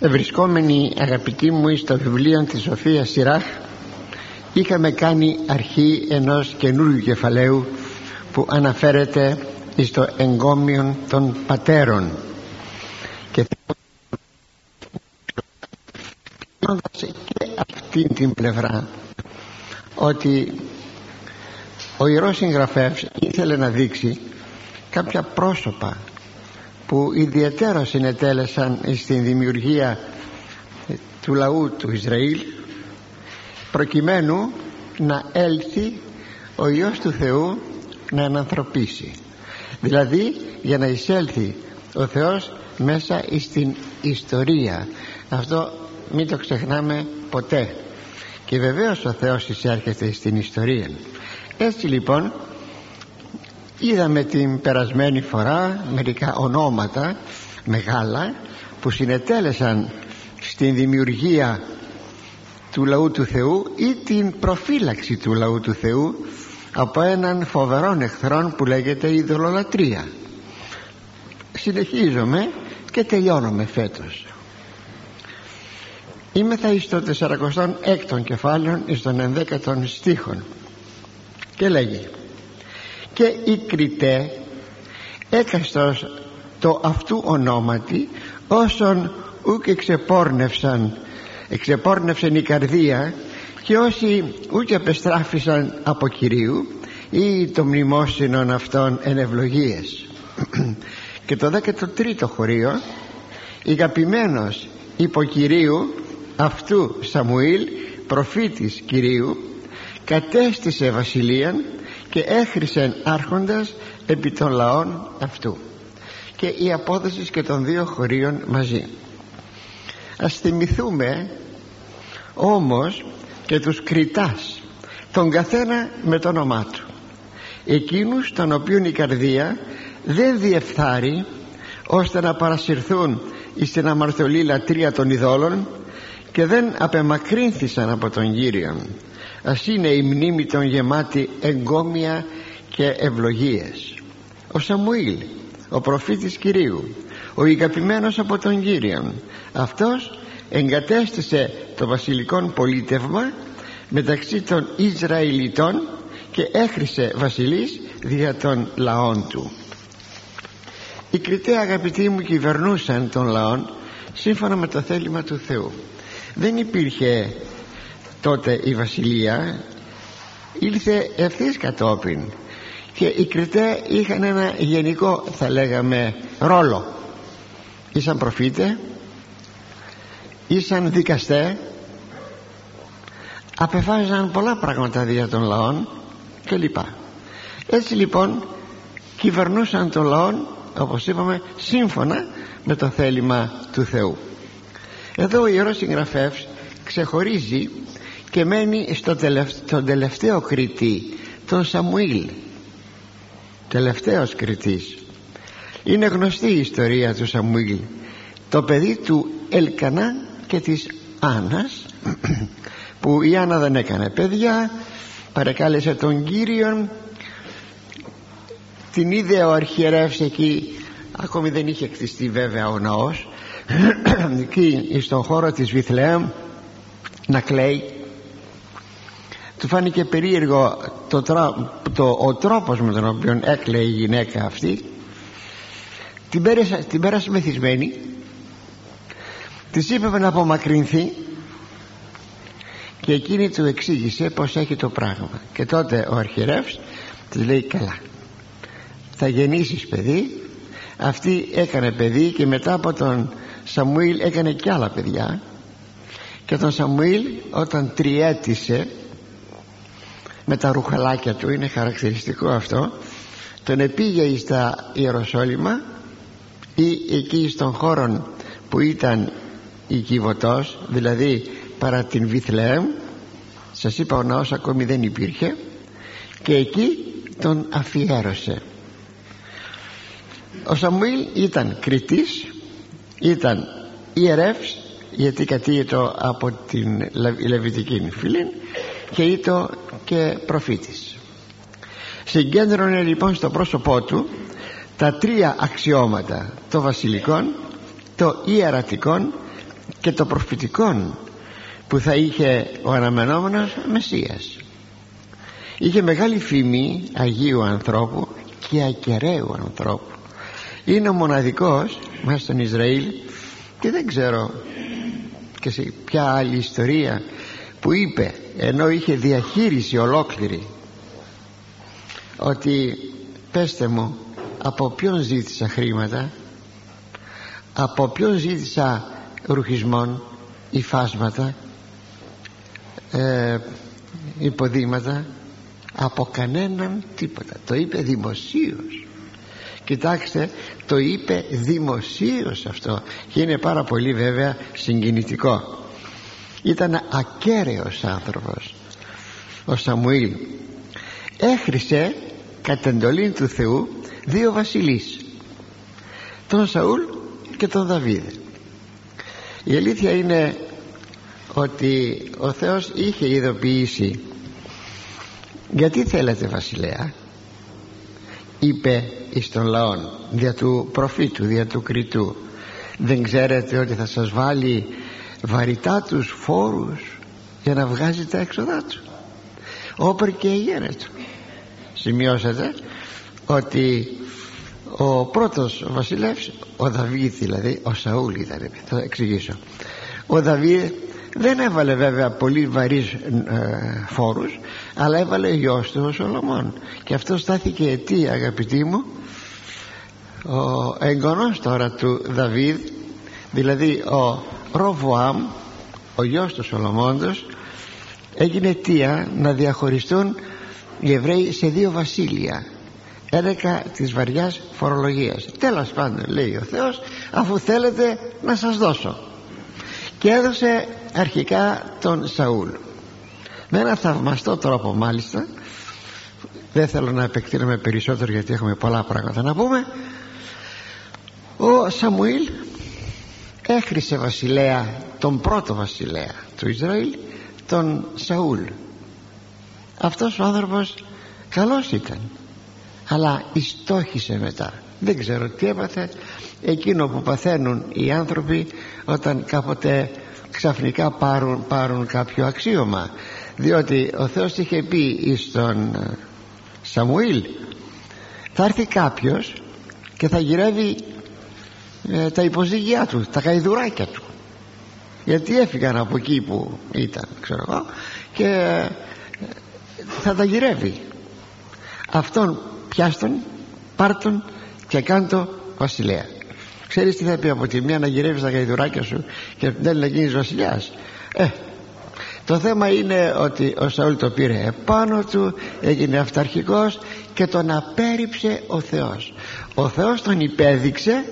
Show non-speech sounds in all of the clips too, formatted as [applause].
Ευρισκόμενοι αγαπητοί μου στο βιβλίο της Σοφίας Σιράχ είχαμε κάνει αρχή ενός καινούργιου κεφαλαίου που αναφέρεται στο εγκόμιο των πατέρων. Και και αυτή την πλευρά ότι ο Ιερός Συγγραφεύς ήθελε να δείξει κάποια πρόσωπα που ιδιαίτερα συνετέλεσαν στην δημιουργία του λαού του Ισραήλ προκειμένου να έλθει ο Υιός του Θεού να ανθρωπίσει δηλαδή για να εισέλθει ο Θεός μέσα στην ιστορία. Αυτό μην το ξεχνάμε ποτέ. Και βεβαίως ο Θεός εισέρχεται στην ιστορία. Έτσι λοιπόν είδαμε την περασμένη φορά μερικά ονόματα μεγάλα που συνετέλεσαν στην δημιουργία του λαού του Θεού ή την προφύλαξη του λαού του Θεού από έναν φοβερό εχθρόν που λέγεται ειδωλολατρία συνεχίζομαι και τελειώνουμε φέτος. Είμαι θα εις το 46ο κεφάλαιο εις τον 11ο στίχων. Και λέγει και η Κριτέ έκαστος το αυτού ονόματι όσον ουκ εξεπόρνευσαν εξεπόρνευσαν η καρδία και όσοι ούτε απεστράφησαν από Κυρίου ή το μνημόσυνον αυτών εν ευλογίες. [clears throat] Και το 13ο χωρίο ηγαπημένος υποκυρίου αυτού Σαμουήλ προφήτης Κυρίου κατέστησε βασιλείαν και έχρισεν άρχοντας επί των λαών αυτού. Και η απόδοση και των δύο χωρίων μαζί. Ας θυμηθούμε όμως και τους κριτάς τον καθένα με το όνομά του. Εκείνους των οποίων η καρδία δεν διεφθάρει ώστε να παρασυρθούν στην αμαρτωλή λατρεία των ειδόλων και δεν απεμακρύνθησαν από τον Κύριο ας είναι η μνήμη των γεμάτη εγκόμια και ευλογίες. Ο Σαμουήλ ο προφήτης Κυρίου ο ηγαπημένος από τον Κύριο αυτός εγκατέστησε το βασιλικό πολίτευμα μεταξύ των Ισραηλιτών και έχρισε βασιλής δια των λαών του. Οι κριτέ αγαπητοί μου κυβερνούσαν των λαών σύμφωνα με το θέλημα του Θεού. Δεν υπήρχε τότε η βασιλεία ήλθε ευθύς κατόπιν και οι κριτέ είχαν ένα γενικό θα λέγαμε ρόλο. Ήσαν προφήτε ήσαν δικαστέ απεφάζαν πολλά πράγματα δια των λαών κλπ. Έτσι λοιπόν κυβερνούσαν των λαών όπως είπαμε σύμφωνα με το θέλημα του Θεού. Εδώ ο Ιερός Συγγραφεύς ξεχωρίζει και μένει στο τελευταίο, στον τελευταίο κριτή τον Σαμουήλ. Τελευταίος κριτής. Είναι γνωστή η ιστορία του Σαμουήλ. Το παιδί του Ελκανά και της Άννας [clears throat] που η Άννα δεν έκανε παιδιά παρεκάλεσε τον Κύριον την είδε ο αρχιερεύς εκεί ακόμη δεν είχε κτιστεί βέβαια ο ναός [clears throat] εκεί στον χώρο της Βιθλεέμ να κλαίει του φάνηκε περίεργο το, το, ο τρόπος με τον οποίο έκλαιε η γυναίκα αυτή. Την πέρασε, την πέρασε μεθυσμένη. Της είπε να απομακρυνθεί και εκείνη του εξήγησε πως έχει το πράγμα. Και τότε ο αρχιερεύς της λέει καλά θα γεννήσεις παιδί αυτή έκανε παιδί και μετά από τον Σαμουήλ έκανε και άλλα παιδιά. Και τον Σαμουήλ όταν τριέτησε με τα ρουχαλάκια του είναι χαρακτηριστικό αυτό. Τον επήγε στα Ιεροσόλυμα ή εκεί στον χώρο που ήταν η Κιβωτός δηλαδή παρά την Βιθλεέμ σας είπα ο ναός ακόμη δεν υπήρχε και εκεί τον αφιέρωσε. Ο Σαμουήλ ήταν κριτής ήταν ιερεύς γιατί κατήγεται από την Λεβιτική φυλή και ήταν και προφήτης. Συγκέντρωνε λοιπόν στο πρόσωπό του τα τρία αξιώματα το βασιλικό το ιερατικό και το προφητικό που θα είχε ο αναμενόμενος Μεσσίας. Είχε μεγάλη φήμη Αγίου ανθρώπου και ακεραίου ανθρώπου. Είναι ο μοναδικός μέσα στον Ισραήλ και δεν ξέρω και σε ποια άλλη ιστορία που είπε ενώ είχε διαχείριση ολόκληρη ότι πέστε μου από ποιον ζήτησα χρήματα από ποιον ζήτησα ρουχισμών υφάσματα ε, υποδήματα από κανέναν τίποτα. Το είπε δημοσίως. Κοιτάξτε το είπε δημοσίως αυτό. Και είναι πάρα πολύ βέβαια συγκινητικό ήταν ακέραιος άνθρωπος ο Σαμουήλ. Έχρισε κατ' εντολή του Θεού δύο βασιλείς τον Σαούλ και τον Δαβίδ. Η αλήθεια είναι ότι ο Θεός είχε ειδοποιήσει γιατί θέλετε βασιλέα είπε εις τον λαόν δια του προφήτου, δια του κριτού. Δεν ξέρετε ότι θα σας βάλει βαρυτά τους φόρους για να βγάζει τα έξοδά τους. Όπερ και η του. Σημειώσατε ότι ο πρώτος βασιλεύς ο Δαβίδ δηλαδή ο Σαούλ ήταν θα εξηγήσω. Ο Δαβίδ δεν έβαλε βέβαια πολύ βαρύς ε, φόρους αλλά έβαλε γιος του ο Σολομών. Και αυτό στάθηκε αιτία αγαπητοί μου. Ο εγγονός τώρα του Δαβίδ δηλαδή ο Ροβοάμ ο γιος του Σολομώντος έγινε αιτία να διαχωριστούν οι Εβραίοι σε δύο βασίλεια έλεγα της βαριάς φορολογίας. Τέλος πάντων λέει ο Θεός αφού θέλετε να σας δώσω. Και έδωσε αρχικά τον Σαούλ. Με ένα θαυμαστό τρόπο μάλιστα. Δεν θέλω να επεκτείνουμε περισσότερο γιατί έχουμε πολλά πράγματα να πούμε. Ο Σαμουήλ έχρισε βασιλέα τον πρώτο βασιλέα του Ισραήλ τον Σαούλ. Αυτός ο άνθρωπος καλός ήταν αλλά ιστόχησε μετά. Δεν ξέρω τι έπαθε. Εκείνο που παθαίνουν οι άνθρωποι όταν κάποτε ξαφνικά πάρουν, πάρουν κάποιο αξίωμα. Διότι ο Θεός είχε πει στον ε, Σαμουήλ θα έρθει κάποιος και θα γυρεύει ε, τα υποζύγια του τα καηδουράκια του. Γιατί έφυγαν από εκεί που ήταν ξέρω εγώ και ε, θα τα γυρεύει. Αυτόν πιάστον πάρτον και κάντο βασιλέα. Ξέρεις τι θα πει από τη μία να γυρεύεις τα γαϊδουράκια σου και από την άλλη να γίνεις βασιλιάς; Ε, το θέμα είναι ότι ο Σαούλ το πήρε επάνω του έγινε αυταρχικός και τον απέριψε ο Θεός. Ο Θεός τον υπέδειξε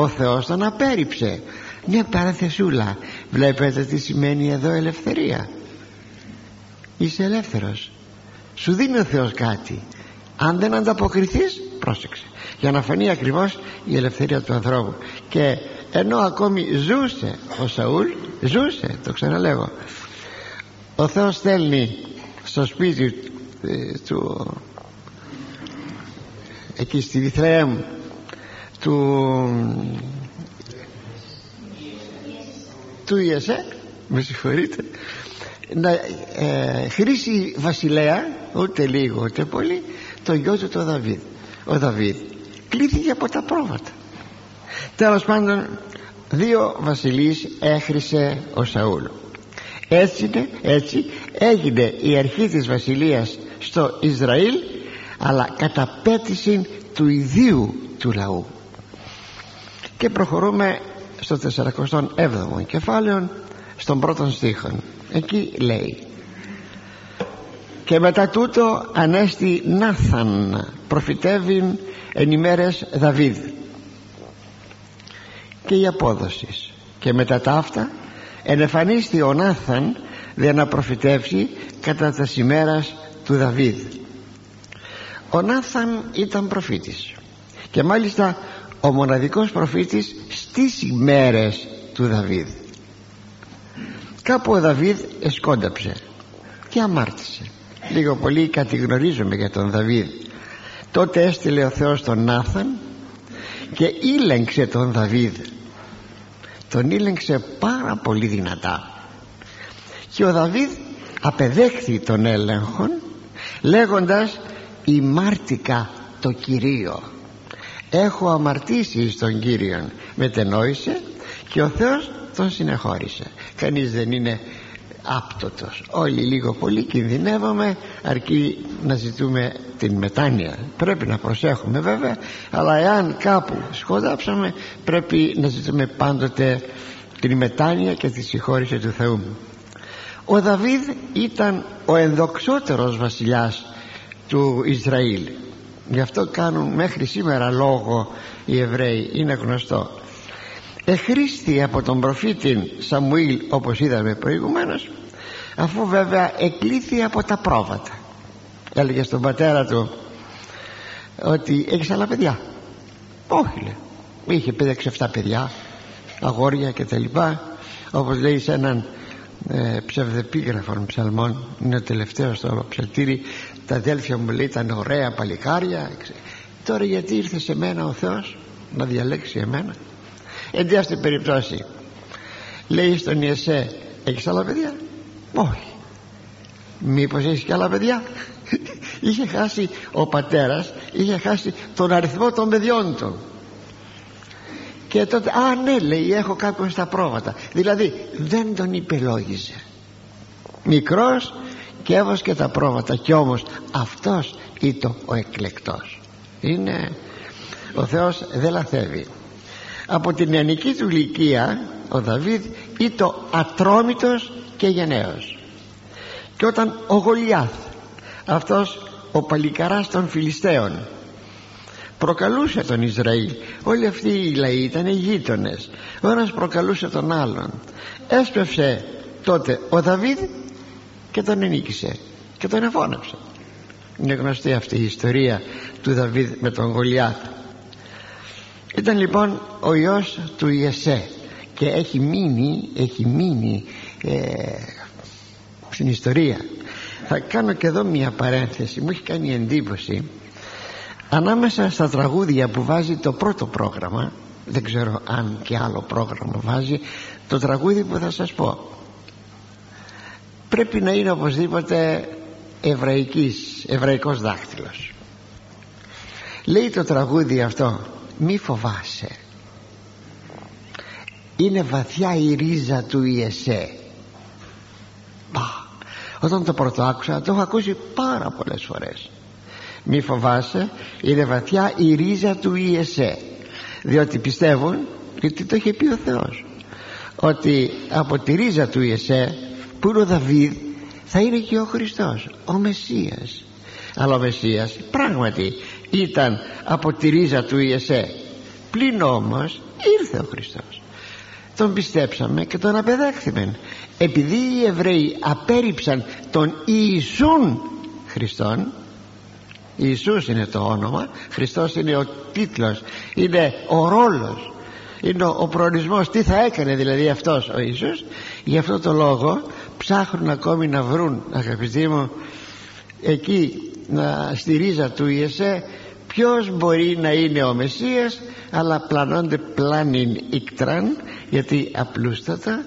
ο Θεός τον απέριψε μια παραθεσούλα. Βλέπετε τι σημαίνει εδώ ελευθερία. Είσαι ελεύθερος. Σου δίνει ο Θεός κάτι. Αν δεν ανταποκριθείς πρόσεξε. Για να φανεί ακριβώς η ελευθερία του ανθρώπου. Και ενώ ακόμη ζούσε ο Σαούλ ζούσε το ξαναλέγω ο Θεός στέλνει στο σπίτι ε, του εκεί στη Βιθρέμ του του Ιεσέ με συγχωρείτε. Να ε, χρήσει βασιλέα ούτε λίγο ούτε πολύ το γιο του το Δαβίδ. Ο Δαβίδ κλείθηκε από τα πρόβατα. Τέλος πάντων δύο βασιλείς έχρισε ο Σαούλ. Έτσι, έτσι έγινε η αρχή της βασιλείας στο Ισραήλ αλλά κατά πέτηση του ιδίου του λαού και προχωρούμε στο 47ο κεφάλαιο στον πρώτον στίχον. Εκεί λέει και μετά τούτο ανέστη Νάθαν προφητεύειν εν ημέρες Δαβίδ. Και η απόδοσης. Και μετά τα αυτά ενεφανίστη ο Νάθαν για να προφητεύσει κατά τας ημέρας του Δαβίδ ο Νάθαν ήταν προφήτης. Και μάλιστα ο μοναδικός προφήτης στις ημέρες του Δαβίδ. Κάπου ο Δαβίδ εσκόνταψε και αμάρτησε. Λίγο πολύ κατηγνωρίζουμε για τον Δαβίδ. Τότε έστειλε ο Θεός τον Νάθαν και ήλεγξε τον Δαβίδ. Τον ήλεγξε πάρα πολύ δυνατά. Και ο Δαβίδ απεδέχθη τον έλεγχον λέγοντας η μάρτικα το Κυρίο έχω αμαρτήσεις στον Κύριον. Μετενόησε και ο Θεός τον συνεχώρησε. Κανείς δεν είναι άπτωτος. Όλοι λίγο πολύ κινδυνεύουμε αρκεί να ζητούμε την μετάνοια. Πρέπει να προσέχουμε βέβαια αλλά εάν κάπου σκοδάψαμε πρέπει να ζητούμε πάντοτε την μετάνοια και τη συγχώρηση του Θεού ο Δαβίδ ήταν ο ενδοξότερος βασιλιάς του Ισραήλ γι' αυτό κάνουν μέχρι σήμερα λόγο οι Εβραίοι είναι γνωστό. Εχρήστη από τον προφήτη Σαμουήλ όπως είδαμε προηγουμένως αφού βέβαια εκλήθη από τα πρόβατα έλεγε στον πατέρα του ότι έχεις άλλα παιδιά; Όχι λέει. Είχε 5-6-7 παιδιά αγόρια και τα λοιπά. Όπως λέει σε έναν ε, ψευδεπίγραφων ψαλμών είναι ο τελευταίο στο ψαλτήρι τα αδέλφια μου λέει ήταν ωραία παλικάρια τώρα γιατί ήρθε σε μένα ο Θεός να διαλέξει εμένα; Εν αυτή περιπτώσει λέει στον Ιεσέ έχεις άλλα παιδιά; Όχι μήπως έχεις και άλλα παιδιά; [laughs] Είχε χάσει ο πατέρας είχε χάσει τον αριθμό των παιδιών του και τότε α ναι λέει έχω κάποιον στα πρόβατα δηλαδή δεν τον υπελόγιζε. Μικρός και έβωσε και τα πρόβατα. Και όμως αυτός ήταν ο εκλεκτός. Είναι ο Θεός δεν λαθεύει. Από την νεανική του ηλικία ο Δαβίδ ήταν ατρόμητος και γενναίος. Και όταν ο Γολιάθ αυτός ο παλικαράς των Φιλιστέων προκαλούσε τον Ισραήλ. Όλοι αυτοί οι λαοί ήταν γείτονες. ο ένας προκαλούσε τον άλλον. Έσπευσε τότε ο Δαβίδ και τον ενίκησε και τον εφώνεψε. Είναι γνωστή αυτή η ιστορία του Δαβίδ με τον Γολιάθ ήταν λοιπόν ο Υιός του Ιεσέ και έχει μείνει έχει μείνει ε, στην ιστορία. Θα κάνω και εδώ μια παρένθεση. Μου έχει κάνει εντύπωση ανάμεσα στα τραγούδια που βάζει το πρώτο πρόγραμμα δεν ξέρω αν και άλλο πρόγραμμα βάζει το τραγούδι που θα σας πω. Πρέπει να είναι οπωσδήποτε εβραϊκής, εβραϊκός δάχτυλος. Λέει το τραγούδι αυτό μη φοβάσαι. Είναι βαθιά η ρίζα του Ιεσέ Πα, όταν το πρώτο άκουσα το έχω ακούσει πάρα πολλές φορές μη φοβάσαι είναι βαθιά η ρίζα του Ιεσέ διότι πιστεύουν γιατί το είχε πει ο Θεός ότι από τη ρίζα του Ιεσέ που είναι ο Δαβίδ θα είναι και ο Χριστός ο Μεσσίας. Αλλά ο Μεσσίας πράγματι ήταν από τη ρίζα του Ιεσέ πλην όμως ήρθε ο Χριστός. Τον πιστέψαμε και τον απεδέχθημεν. Επειδή οι Εβραίοι απέρριψαν τον Ιησούν Χριστόν Ιησούς είναι το όνομα Χριστός είναι ο τίτλος είναι ο ρόλος είναι ο, ο προορισμός. Τι θα έκανε δηλαδή αυτός ο Ιησούς; Γι' αυτό το λόγο ψάχνουν ακόμη να βρουν αγαπητοί μου εκεί να, στη ρίζα του Ιεσέ ποιος μπορεί να είναι ο Μεσσίας αλλά πλανώνται πλάνιν ικτραν γιατί απλούστατα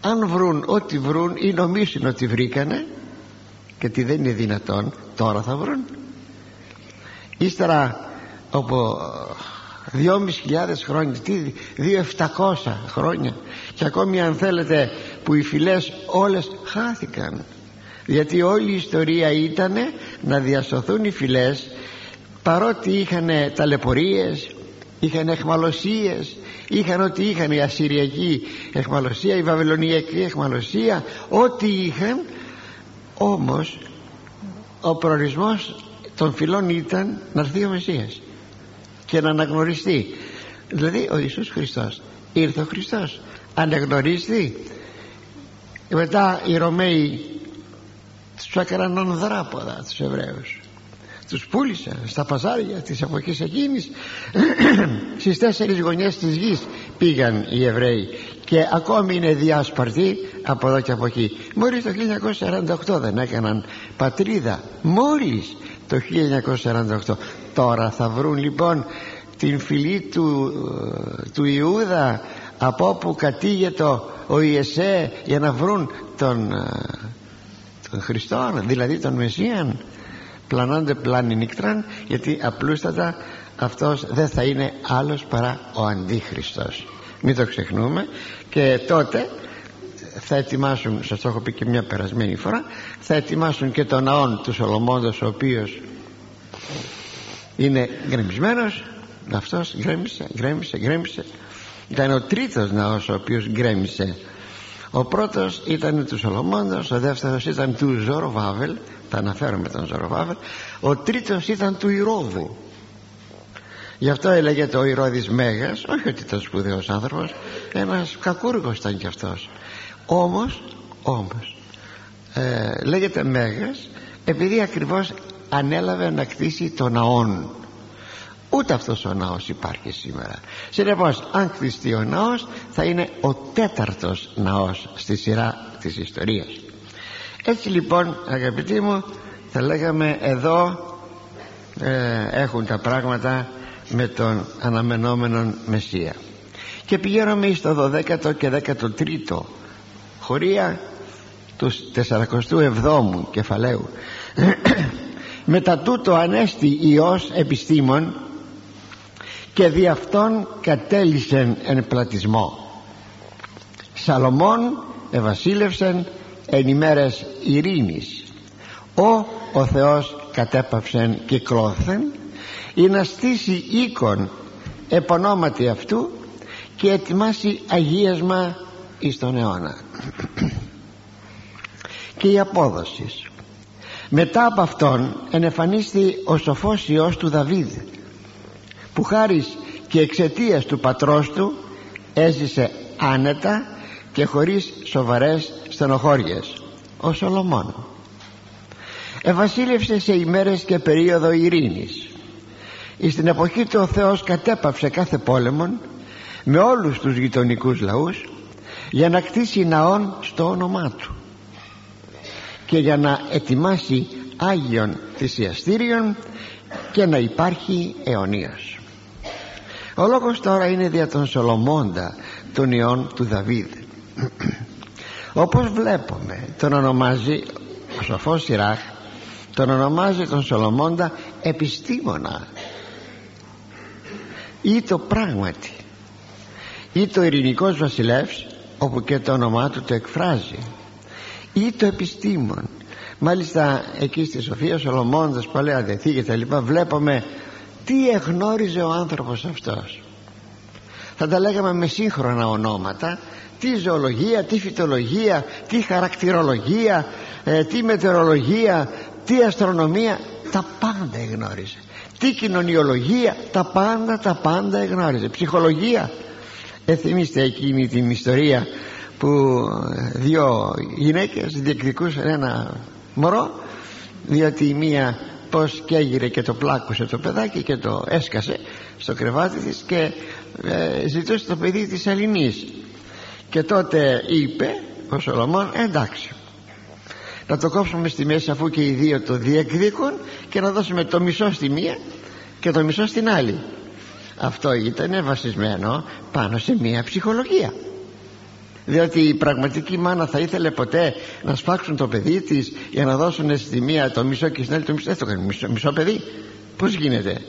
αν βρουν ό,τι βρουν ή νομίζουν ότι βρήκανε γιατί δεν είναι δυνατόν τώρα θα βρουν ύστερα από δυόμισι χιλιάδες χρόνια τι δύο εφτακόσα χρόνια και ακόμη αν θέλετε που οι φυλές όλες χάθηκαν. Γιατί όλη η ιστορία ήταν να διασωθούν οι φυλές παρότι είχαν ταλαιπωρίες είχαν εχμαλωσίες είχαν ό,τι είχαν η Ασσυριακή εχμαλωσία η Βαβυλωνιακή εχμαλωσία ό,τι είχαν. Όμως ο προορισμός των φυλών ήταν να έρθει ο Μεσσίας και να αναγνωριστεί. Δηλαδή ο Ιησούς Χριστός ήρθε ο Χριστός. Αναγνωρίστη. Μετά οι Ρωμαίοι τους έκαναν δράποδα τους Εβραίους. Τους πούλησαν στα παζάρια της εποχής εκείνης. [clears throat] Στις τέσσερις γωνιές της γης πήγαν οι Εβραίοι και ακόμη είναι διάσπαρτοι από εδώ και από εκεί. Μόλις το 1948 δεν έκαναν πατρίδα. Μόλις το 1948 τώρα θα βρουν λοιπόν την φυλή του, του Ιούδα από όπου κατήγεται ο Ιεσέ για να βρουν τον, ε, τον Χριστό δηλαδή τον Μεσσίαν. Πλανώνται πλάνη νύκτραν γιατί απλούστατα αυτός δεν θα είναι άλλος παρά ο Αντίχριστος. Μην το ξεχνούμε. Και τότε θα ετοιμάσουν σας το έχω πει και μια περασμένη φορά θα ετοιμάσουν και τον ναόν του Σολομώντος ο οποίος είναι γκρεμισμένος. Αυτός γκρέμισε, γκρέμισε, γκρέμισε. Ήταν ο τρίτος ναός ο οποίος γκρέμισε. Ο πρώτος ήταν του Σολομώντος ο δεύτερος ήταν του Ζωροβάβελ. Τα αναφέρομαι τον Ζωροβάβελ. Ο τρίτος ήταν του Ηρώδου. Γι' αυτό έλεγε ο Ηρώδης Μέγας όχι ότι ήταν σπουδαίος άνθρωπος ένας κακούργος ήταν κι αυτός όμως όμως ε, λέγεται Μέγας επειδή ακριβώς ανέλαβε να κτίσει τον ναόν. Ούτε αυτός ο ναός υπάρχει σήμερα. Συνεπώς αν κτιστεί ο ναός θα είναι ο τέταρτος ναός στη σειρά της ιστορίας. Έτσι λοιπόν αγαπητοί μου θα λέγαμε εδώ ε, έχουν τα πράγματα με τον αναμενόμενον Μεσσία. Και πηγαίνουμε στο 12ο και 13ο χωρία του 47ου κεφαλαίου. [clears throat] Μετά τούτο ανέστη Υιός επιστήμων και δι' αυτόν κατέλησεν εν πλατισμό. Σαλομών ευασίλευσεν εν ημέρες ειρήνης. Ο ο Θεός κατέπαυσεν και κλώθεν ή να στήσει οίκον επωνόματι αυτού και ετοιμάσει αγίασμα εις τον αιώνα και η απόδοση. Μετά από αυτόν ενεφανίστη ο σοφός Υιός του Δαβίδ που χάρη και εξαιτίας του πατρός του έζησε άνετα και χωρίς σοβαρές στενοχώριες. Ο Σολομών. Ευασίλευσε σε ημέρες και περίοδο ειρήνης. Στην εποχή του ο Θεός κατέπαυσε κάθε πόλεμον με όλους τους γειτονικούς λαούς για να κτίσει ναόν στο όνομά του. Και για να ετοιμάσει Άγιον θυσιαστήριον και να υπάρχει αιωνίως ο λόγος τώρα είναι δια τον Σολομώντα των ιών του Δαβίδ. [clears throat] Όπως βλέπουμε τον ονομάζει ο σοφός Σιράχ τον ονομάζει τον Σολομώντα επιστήμονα. Ή το πράγματι. Ή το ειρηνικός βασιλεύς όπου και το όνομά του το εκφράζει. Ή το επιστήμον. Μάλιστα εκεί στη Σοφία Σολομώντας παλαιά Δεθεί και τα λοιπά βλέπουμε τι εγνώριζε ο άνθρωπος αυτός. Θα τα λέγαμε με σύγχρονα ονόματα τι ζωολογία, τι φυτολογία τι χαρακτηρολογία ε, τι μετεωρολογία τι αστρονομία. Τα πάντα εγνώριζε. Τι κοινωνιολογία τα πάντα τα πάντα εγνώριζε. Ψυχολογία εθιμίστε εκείνη την ιστορία που δύο γυναίκες διεκδικούσαν ένα μωρό διότι η μία πως καίγειρε και το πλάκωσε το παιδάκι και το έσκασε στο κρεβάτι της και ε, ζητούσε το παιδί της Ελληνής. Και τότε είπε ο Σολομών εντάξει να το κόψουμε στη μέση αφού και οι δύο το διεκδίκουν και να δώσουμε το μισό στη μία και το μισό στην άλλη αυτό ήταν βασισμένο πάνω σε μία ψυχολογία. Διότι η πραγματική μάνα θα ήθελε ποτέ να σπάξουν το παιδί της για να δώσουν στη μία το μισό και στην άλλη το μισό. Δεν το κάνει μισό, μισό παιδί. Πως γίνεται;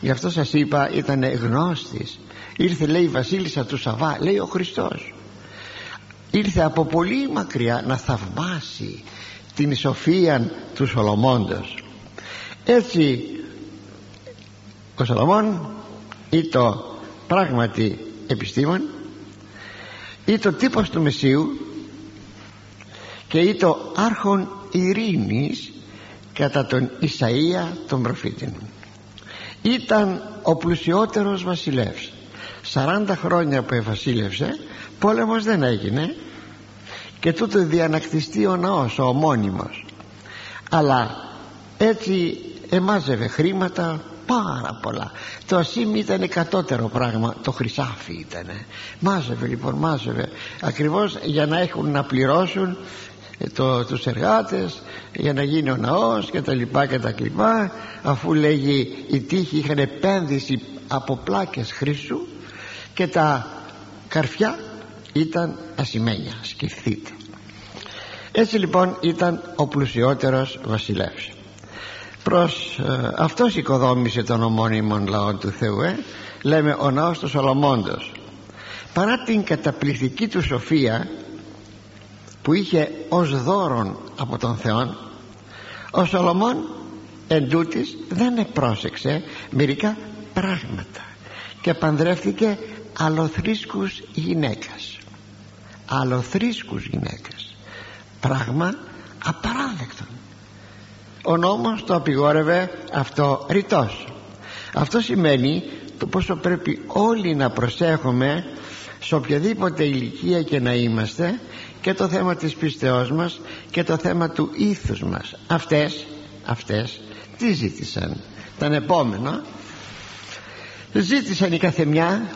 Γι' αυτό σας είπα ήταν γνώστης. Ήρθε λέει η βασίλισσα του Σαββά λέει ο Χριστός. Ήρθε από πολύ μακριά να θαυμάσει την σοφία του Σολομώντος. Έτσι ο Σολομών ή το πράγματι επιστήμον ή το τύπος του Μεσσίου και ή το άρχον ειρήνης κατά τον Ισαΐα τον προφήτη ήταν ο πλουσιότερος βασιλεύς. 40 χρόνια που ευασίλευσε πόλεμος δεν έγινε και τούτο διανακτιστεί ο ναός ο ομώνυμος. Αλλά έτσι εμάζευε χρήματα πάρα πολλά. Το ασίμι ήταν κατώτερο πράγμα το χρυσάφι ήταν μάζευε λοιπόν μάζευε. Ακριβώς για να έχουν να πληρώσουν ε, το, τους εργάτες για να γίνει ο ναός και τα λοιπά και τα λοιπά. Αφού λέγει η τύχη είχαν επένδυση από πλάκες χρυσού και τα καρφιά ήταν ασημένια σκεφτείτε. Έτσι λοιπόν ήταν ο πλουσιότερος βασιλεύς προς ε, αυτός οικοδόμησε τον ομώνυμον λαό του Θεού ε; λέμε ο ναός του Σολομώντος. Παρά την καταπληκτική του σοφία που είχε ως δώρον από τον Θεό ο Σολομών εν δεν επρόσεξε μερικά πράγματα και παντρεύτηκε αλοθρίσκους γυναίκας. Αλοθρίσκους γυναίκας. Πράγμα απαράδεκτο ο νόμος το απειγόρευε αυτό ρητός. Αυτό σημαίνει το πόσο πρέπει όλοι να προσέχουμε σε οποιαδήποτε ηλικία και να είμαστε και το θέμα της πιστεώς μας και το θέμα του ήθους μας. Αυτές, αυτές τι ζήτησαν. Τον επόμενο. Ζήτησαν η καθεμιά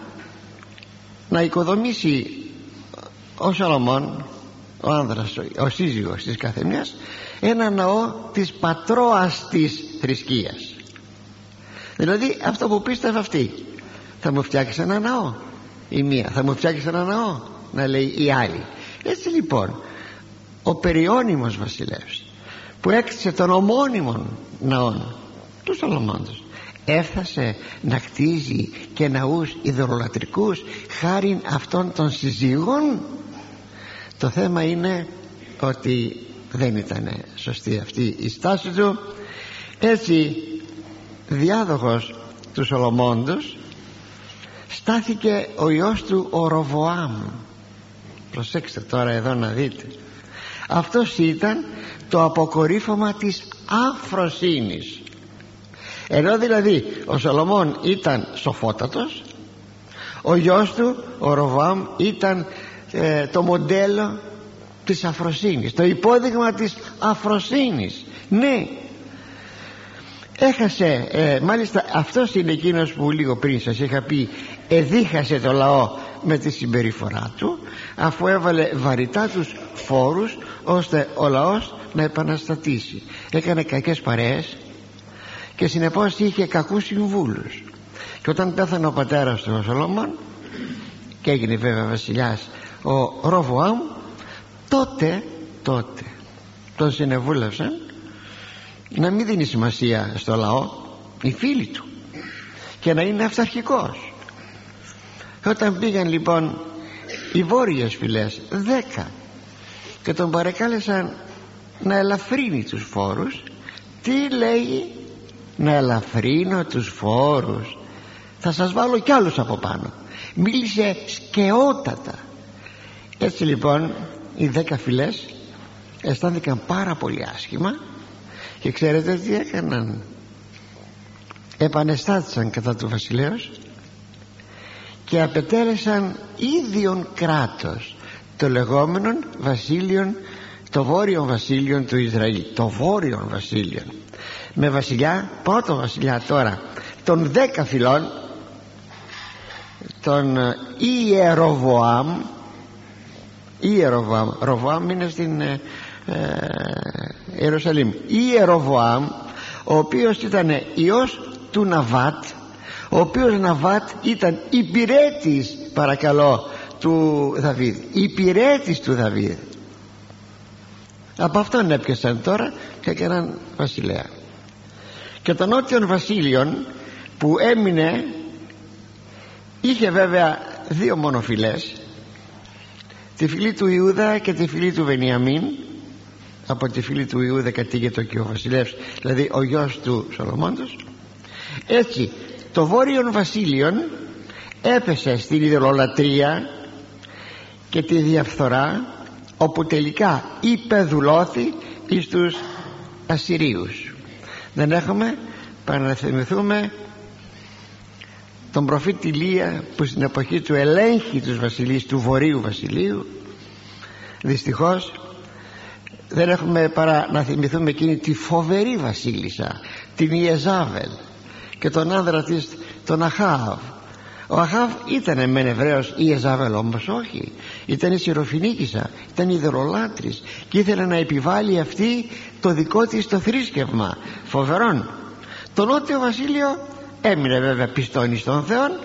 να οικοδομήσει ο Σολομών ο άνδρας, ο σύζυγος της καθεμιάς ένα ναό της πατρόας της θρησκείας. Δηλαδή αυτό που πίστευε αυτή θα μου φτιάξεις ένα ναό η μία θα μου φτιάξεις ένα ναό να λέει η άλλη. Έτσι λοιπόν ο περιώνυμος βασιλεύς που έκτισε τον ομώνυμο ναό τους Σολομώντος έφτασε να κτίζει και ναούς ιδωλολατρικούς χάρη αυτών των συζύγων το θέμα είναι ότι δεν ήταν σωστή αυτή η στάση του. Έτσι διάδοχος του Σολομώντος στάθηκε ο ιός του ο Ροβοάμ. Προσέξτε τώρα εδώ να δείτε. Αυτός ήταν το αποκορύφωμα της αφροσύνης ενώ δηλαδή ο Σολομών ήταν σοφότατος ο γιος του ο Ροβάμ ήταν ε, το μοντέλο της αφροσύνης το υπόδειγμα της αφροσύνης. Ναι. Έχασε ε, μάλιστα αυτός είναι εκείνος που λίγο πριν σας είχα πει εδίχασε το λαό με τη συμπεριφορά του αφού έβαλε βαρυτά τους φόρους ώστε ο λαός να επαναστατήσει. Έκανε κακές παρέες και συνεπώς είχε κακούς συμβούλους. Και όταν πέθανε ο πατέρας του ο Σολόμων και έγινε βέβαια βασιλιάς ο Ροβοάμ τότε τότε τον συνεβούλευσαν να μην δίνει σημασία στο λαό οι φίλοι του και να είναι αυταρχικός. Όταν πήγαν λοιπόν οι βόρειες φυλές δέκα και τον παρεκάλεσαν να ελαφρύνει τους φόρους τι λέει να ελαφρύνω τους φόρους θα σας βάλω κι άλλους από πάνω μίλησε σκεότατα έτσι λοιπόν οι δέκα φυλές αισθάνθηκαν πάρα πολύ άσχημα και ξέρετε τι έκαναν. Επανεστάτησαν κατά του βασιλέως και απετέλεσαν ίδιον κράτος το λεγόμενο βασίλειον το βόρειο βασίλειο του Ισραήλ. Το βόρειο βασίλειο με βασιλιά πρώτο βασιλιά τώρα των δέκα φυλών τον Ιεροβοάμ Ιεροβοάμ Ροβοάμ είναι στην ε, ε, Ιερουσαλήμ. Ιεροβοάμ ο οποίος ήταν ιός του Ναβάτ ο οποίος Ναβάτ ήταν υπηρέτης παρακαλώ του Δαβίδ. Υπηρέτης του Δαβίδ. Από αυτόν έπιασαν τώρα και έκαναν βασιλέα. Και τον νότιον βασίλειον που έμεινε είχε βέβαια δύο μονοφυλές τη φυλή του Ιούδα και τη φυλή του Βενιαμίν. Από τη φυλή του Ιούδα κατήγεται και ο βασιλεύς δηλαδή ο γιος του Σολομώντος έτσι το βόρειον βασίλειον έπεσε στην ιδεολατρία και τη διαφθορά όπου τελικά υπεδουλώθη εις τους Ασσυρίους. Δεν έχουμε παραθυμηθούμε τον προφήτη Λία που στην εποχή του ελέγχει τους βασιλείς του βορείου βασιλείου δυστυχώς δεν έχουμε παρά να θυμηθούμε εκείνη τη φοβερή βασίλισσα την Ιεζάβελ και τον άνδρα της τον Αχάβ. Ο Αχάβ ήταν μεν Εβραίος η Ιεζάβελ όμως όχι. Ήταν η Συροφινίκησα ήταν η δωρολάτρης και ήθελε να επιβάλλει αυτή το δικό της το θρήσκευμα. Φοβερόν. Το νότιο βασίλειο έμεινε βέβαια πιστόνι στον Θεό.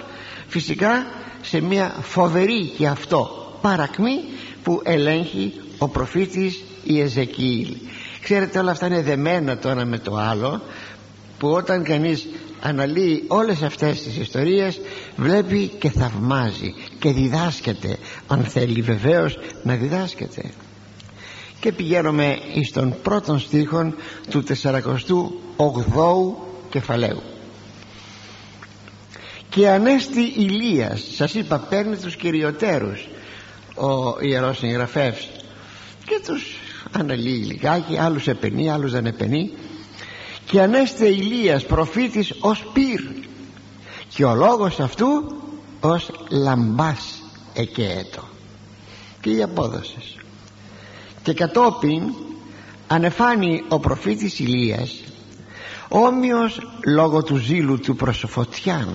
Φυσικά σε μια φοβερή και αυτό παρακμή που ελέγχει ο προφήτης Ιεζεκιήλ ξέρετε όλα αυτά είναι δεμένα το ένα με το άλλο που όταν κανείς αναλύει όλες αυτές τις ιστορίες βλέπει και θαυμάζει και διδάσκεται αν θέλει βεβαίως να διδάσκεται. Και πηγαίνουμε στον πρώτον στίχον του 48ου κεφαλαίου και ανέστη Ηλίας. Σας είπα παίρνει τους κυριωτέρους ο ιερός συγγραφεύς και τους αναλύει λιγάκι άλλους επενεί άλλους δεν επενεί. Και ανέστη Ηλίας προφήτης ως πυρ και ο λόγος αυτού ως λαμπάς εκέτο. Και οι απόδοσες. Και κατόπιν ανεφάνει ο προφήτης Ηλίας όμοιος λόγω του ζήλου του προσφωτιάν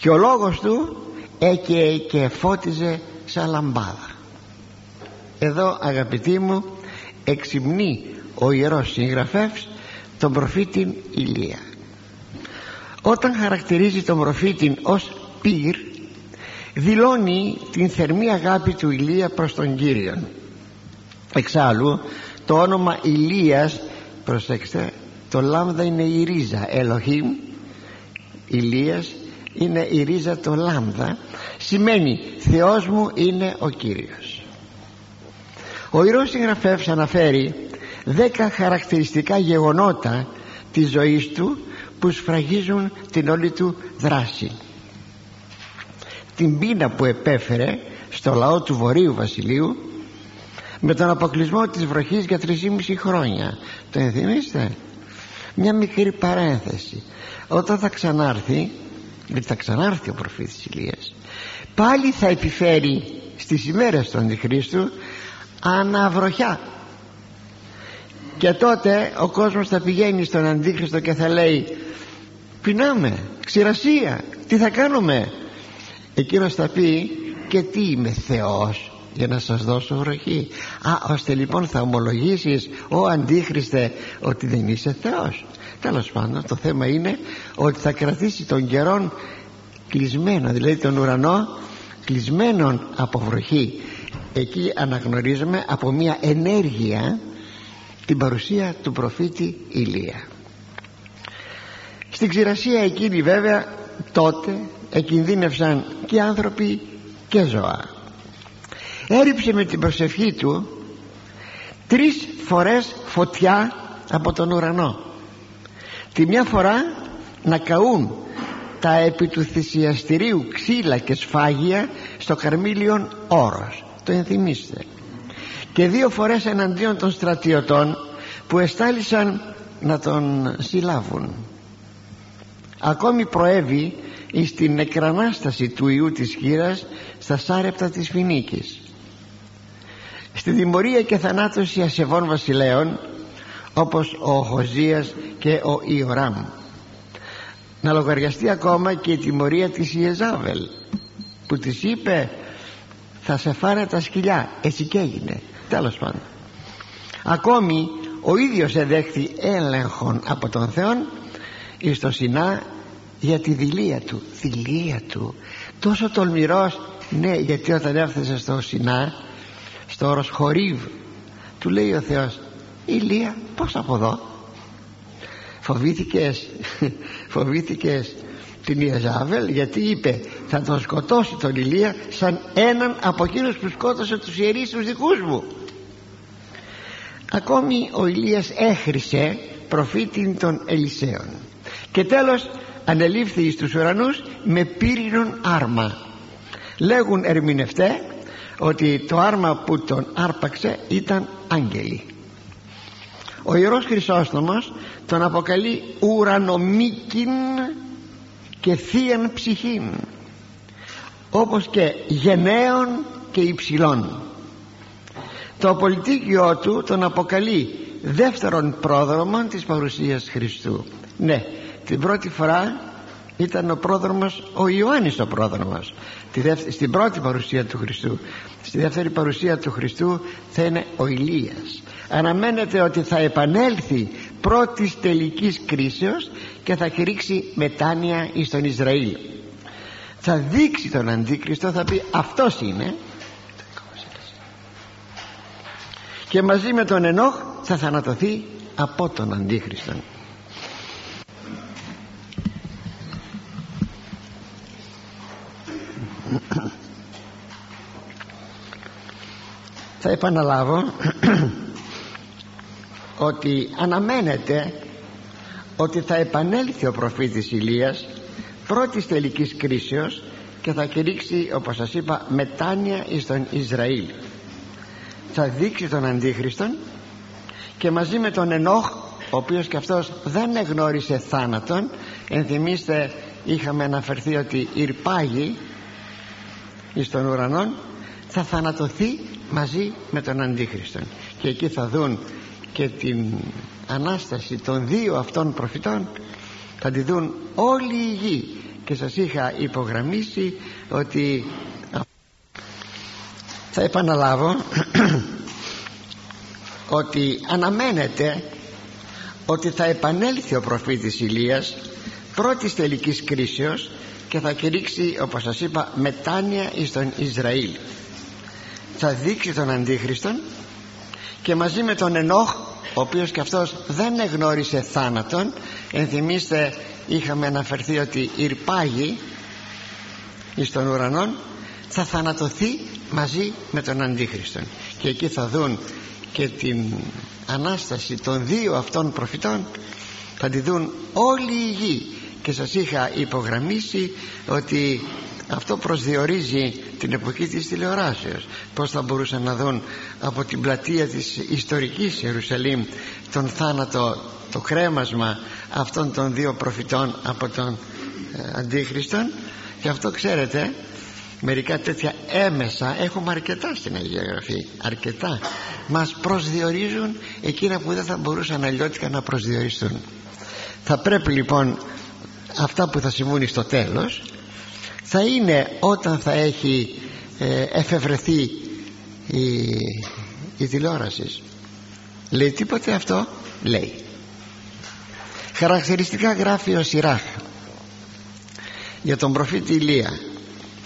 και ο λόγος του έκαιε και φώτιζε σαν λαμπάδα. Εδώ αγαπητοί μου εξυμνεί ο Ιερός Συγγραφεύς τον προφήτη Ηλία. Όταν χαρακτηρίζει τον προφήτη ως πυρ δηλώνει την θερμή αγάπη του Ηλία προς τον Κύριον. Εξάλλου το όνομα Ηλίας προσέξτε το λάμδα είναι η ρίζα Ελοχήμ Ηλίας είναι η ρίζα το λάμδα σημαίνει Θεός μου είναι ο Κύριος ο Ιερός Συγγραφεύς αναφέρει δέκα χαρακτηριστικά γεγονότα της ζωής του που σφραγίζουν την όλη του δράση. Την πείνα που επέφερε στο λαό του Βορείου Βασιλείου με τον αποκλεισμό της βροχής για 3,5 χρόνια. Το ενθυμίστε; Μια μικρή παρένθεση. Όταν θα ξανάρθει γιατί θα ξανάρθει ο προφήτης Ηλίας. Πάλι θα επιφέρει στις ημέρες του Αντιχρίστου αναβροχιά. Και τότε ο κόσμος θα πηγαίνει στον Αντίχριστο και θα λέει πεινάμε, ξηρασία, τι θα κάνουμε εκείνος θα πει και τι είμαι Θεός για να σας δώσω βροχή. Α ώστε λοιπόν θα ομολογήσεις ο Αντίχριστε ότι δεν είσαι Θεός τέλος πάντων το θέμα είναι ότι θα κρατήσει τον καιρόν κλεισμένο δηλαδή τον ουρανό κλεισμένον από βροχή. Εκεί αναγνωρίζουμε από μια ενέργεια την παρουσία του προφήτη Ηλία. Στην ξηρασία εκείνη βέβαια τότε εκινδύνευσαν και άνθρωποι και ζώα έριψε με την προσευχή του τρεις φορές φωτιά από τον ουρανό. Τη μια φορά να καούν τα επί του θυσιαστηρίου ξύλα και σφάγια στο Καρμίλιον όρος. Το ενθυμίστε. Και δύο φορές εναντίον των στρατιωτών που εστάλησαν να τον συλλάβουν. Ακόμη προέβη στην νεκρανάσταση του Ιού της Χήρας στα σάρεπτα της Φινίκης στη δημορία και θανάτωση ασεβών βασιλέων όπως ο Χοζίας και ο Ιωράμ. Να λογαριαστεί ακόμα και η τιμωρία της Ιεζάβελ που της είπε θα σε φάνε τα σκυλιά έτσι και έγινε. Τέλος πάντων. Ακόμη ο ίδιος εδέχθη έλεγχον από τον Θεό εις το Σινά για τη δηλία του. Δηλία του. Τόσο τολμηρός ναι γιατί όταν έφτασε στο Σινά στο όρος Χορίβ του λέει ο Θεός Ηλία πως από εδώ; Φοβήθηκες [laughs] φοβήθηκες την Ιεζάβελ γιατί είπε θα τον σκοτώσει τον Ηλία σαν έναν από εκείνους που σκότωσε τους ιερείς τους δικούς μου ακόμη ο Ηλίας έχρισε προφήτην των Ελισέων και τέλος ανελήφθη εις τους ουρανούς με πύρινον άρμα. Λέγουν ερμηνευτέ ότι το άρμα που τον άρπαξε ήταν άγγελοι. Ο Ιερός Χρυσόστομος τον αποκαλεί ουρανομίκην και θείαν ψυχήν όπως και γενναίων και υψηλών. Το πολιτίκιο του τον αποκαλεί δεύτερον πρόδρομο της παρουσίας Χριστού. Ναι την πρώτη φορά ήταν ο πρόδρομος ο Ιωάννης ο πρόδρομος. Στην πρώτη παρουσία του Χριστού στη δεύτερη παρουσία του Χριστού θα είναι ο Ηλίας. Αναμένεται ότι θα επανέλθει πρώτης τελικής κρίσεως και θα κηρύξει μετάνοια εις τον Ισραήλ. Θα δείξει τον Αντίκριστο θα πει αυτός είναι και μαζί με τον Ενόχ θα θανατωθεί από τον Αντίχριστο θα επαναλάβω ότι αναμένεται ότι θα επανέλθει ο προφήτης Ηλίας πρώτης τελικής κρίσεως και θα κηρύξει όπως σας είπα μετάνοια εις τον Ισραήλ. Θα δείξει τον Αντίχριστον και μαζί με τον Ενόχ ο οποίος και αυτός δεν εγνώρισε θάνατον ενθυμίστε είχαμε αναφερθεί ότι ηρπάγει εις τον ουρανόν θα θανατωθεί μαζί με τον Αντίχριστον. Και εκεί θα δουν και την Ανάσταση των δύο αυτών προφητών θα τη δουν όλη η γη. Και σας είχα υπογραμμίσει ότι θα επαναλάβω [clears throat] ότι αναμένεται ότι θα επανέλθει ο προφήτης Ηλίας πρώτης τελικής κρίσεως και θα κηρύξει όπως σας είπα μετάνοια εις τον Ισραήλ. Θα δείξει τον Αντίχριστον και μαζί με τον Ενόχ ο οποίος και αυτός δεν εγνώρισε θάνατον ενθυμίστε είχαμε αναφερθεί ότι ηρπάγει εις τον ουρανόν θα θανατωθεί μαζί με τον Αντίχριστον. Και εκεί θα δουν και την Ανάσταση των δύο αυτών προφητών θα τη δουν όλη η γη και σας είχα υπογραμμίσει ότι αυτό προσδιορίζει την εποχή της τηλεοράσεως. Πως θα μπορούσαν να δουν από την πλατεία της ιστορικής Ιερουσαλήμ τον θάνατο το κρέμασμα αυτών των δύο προφητών από τον ε, Αντίχριστον. Και αυτό ξέρετε μερικά τέτοια έμεσα έχουμε αρκετά στην Αγία Γραφή αρκετά. Μας προσδιορίζουν εκείνα που δεν θα μπορούσαν αλλιώτικα να προσδιοριστούν θα πρέπει λοιπόν αυτά που θα συμβούν στο τέλος θα είναι όταν θα έχει ε, εφευρεθεί η, η τηλεόραση. Λέει τίποτε αυτό; Λέει. Χαρακτηριστικά γράφει ο Σιράχ για τον προφήτη Ηλία.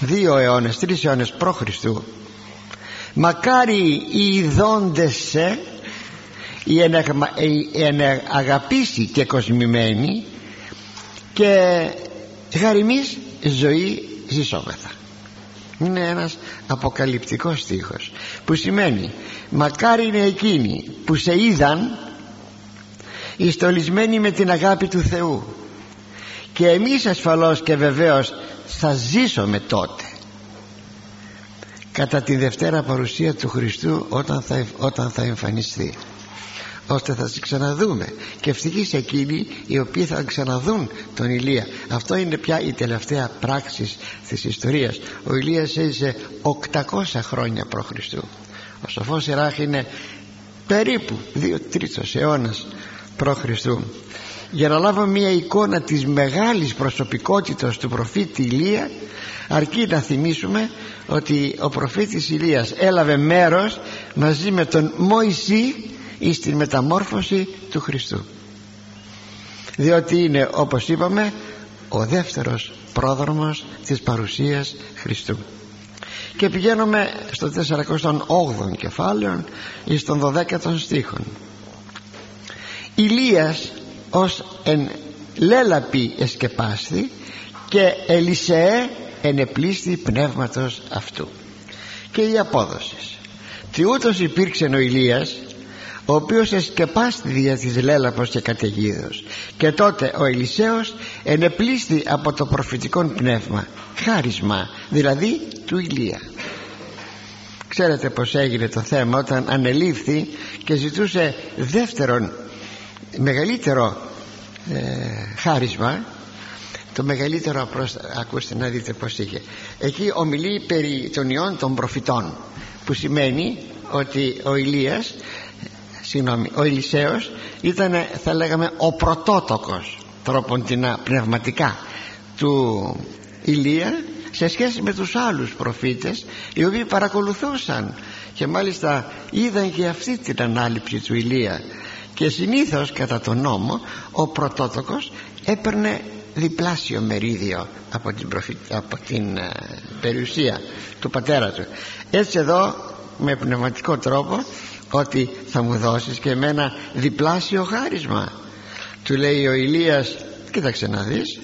Δύο αιώνες, τρεις αιώνες προ Χριστού μακάρι οι ειδώντες σε οι αγαπήσει και κοσμημένοι και γαριμής ζωή ζησόμεθα. Είναι ένας αποκαλυπτικός στίχος που σημαίνει μακάρι είναι εκείνοι που σε είδαν ιστολισμένοι με την αγάπη του Θεού. Και εμείς ασφαλώς και βεβαίως θα ζήσουμε τότε κατά τη Δευτέρα παρουσία του Χριστού όταν θα, όταν θα εμφανιστεί ώστε θα ξαναδούμε. Και ευτυχείς εκείνοι οι οποίοι θα ξαναδούν τον Ηλία. Αυτό είναι πια η τελευταία πράξη της ιστορίας. Ο Ηλίας έζησε 800 χρόνια προ Χριστού ο σοφός Ιράχ είναι περίπου 2 τρίτος αιώνας προ Χριστού για να λάβουμε μια εικόνα της μεγάλης προσωπικότητας του προφήτη Ηλία αρκεί να θυμίσουμε ότι ο προφήτης Ηλίας έλαβε μέρος μαζί με τον Μωυσή ή στην μεταμόρφωση του Χριστού. Διότι είναι όπως είπαμε ο δεύτερος πρόδρομος της παρουσίας Χριστού. Και πηγαίνουμε στο 408 κεφάλαιο ή στον 12ο στίχον. Ηλίας ως εν λέλαπη εσκεπάστη και Ελισεέ ενεπλήστη πνεύματος αυτού. Και η απόδοση. Τι ούτως υπήρξε ο Ηλίας ο οποίος εσκεπάστη δια της λέλαπος και καταιγίδος. Και τότε ο Ελισέος ενεπλήστη από το προφητικό πνεύμα χάρισμα δηλαδή του Ηλία. Ξέρετε πως έγινε το θέμα όταν ανελήφθη και ζητούσε δεύτερον μεγαλύτερο ε, χάρισμα. Το μεγαλύτερο ακούστε να δείτε πως είχε. Εκεί ομιλεί περί των ιών των προφητών που σημαίνει ότι ο Ηλίας συγγνώμη, ο Ηλισέος ήταν θα λέγαμε ο πρωτότοκος τρόποντινα πνευματικά του Ηλία σε σχέση με τους άλλους προφήτες οι οποίοι παρακολουθούσαν και μάλιστα είδαν και αυτή την ανάληψη του Ηλία. Και συνήθως κατά τον νόμο ο πρωτότοκος έπαιρνε διπλάσιο μερίδιο από την, από την ε, περιουσία του πατέρα του. Έτσι εδώ με πνευματικό τρόπο ότι θα μου δώσεις και εμένα διπλάσιο χάρισμα. Του λέει ο Ηλίας κοίταξε να δεις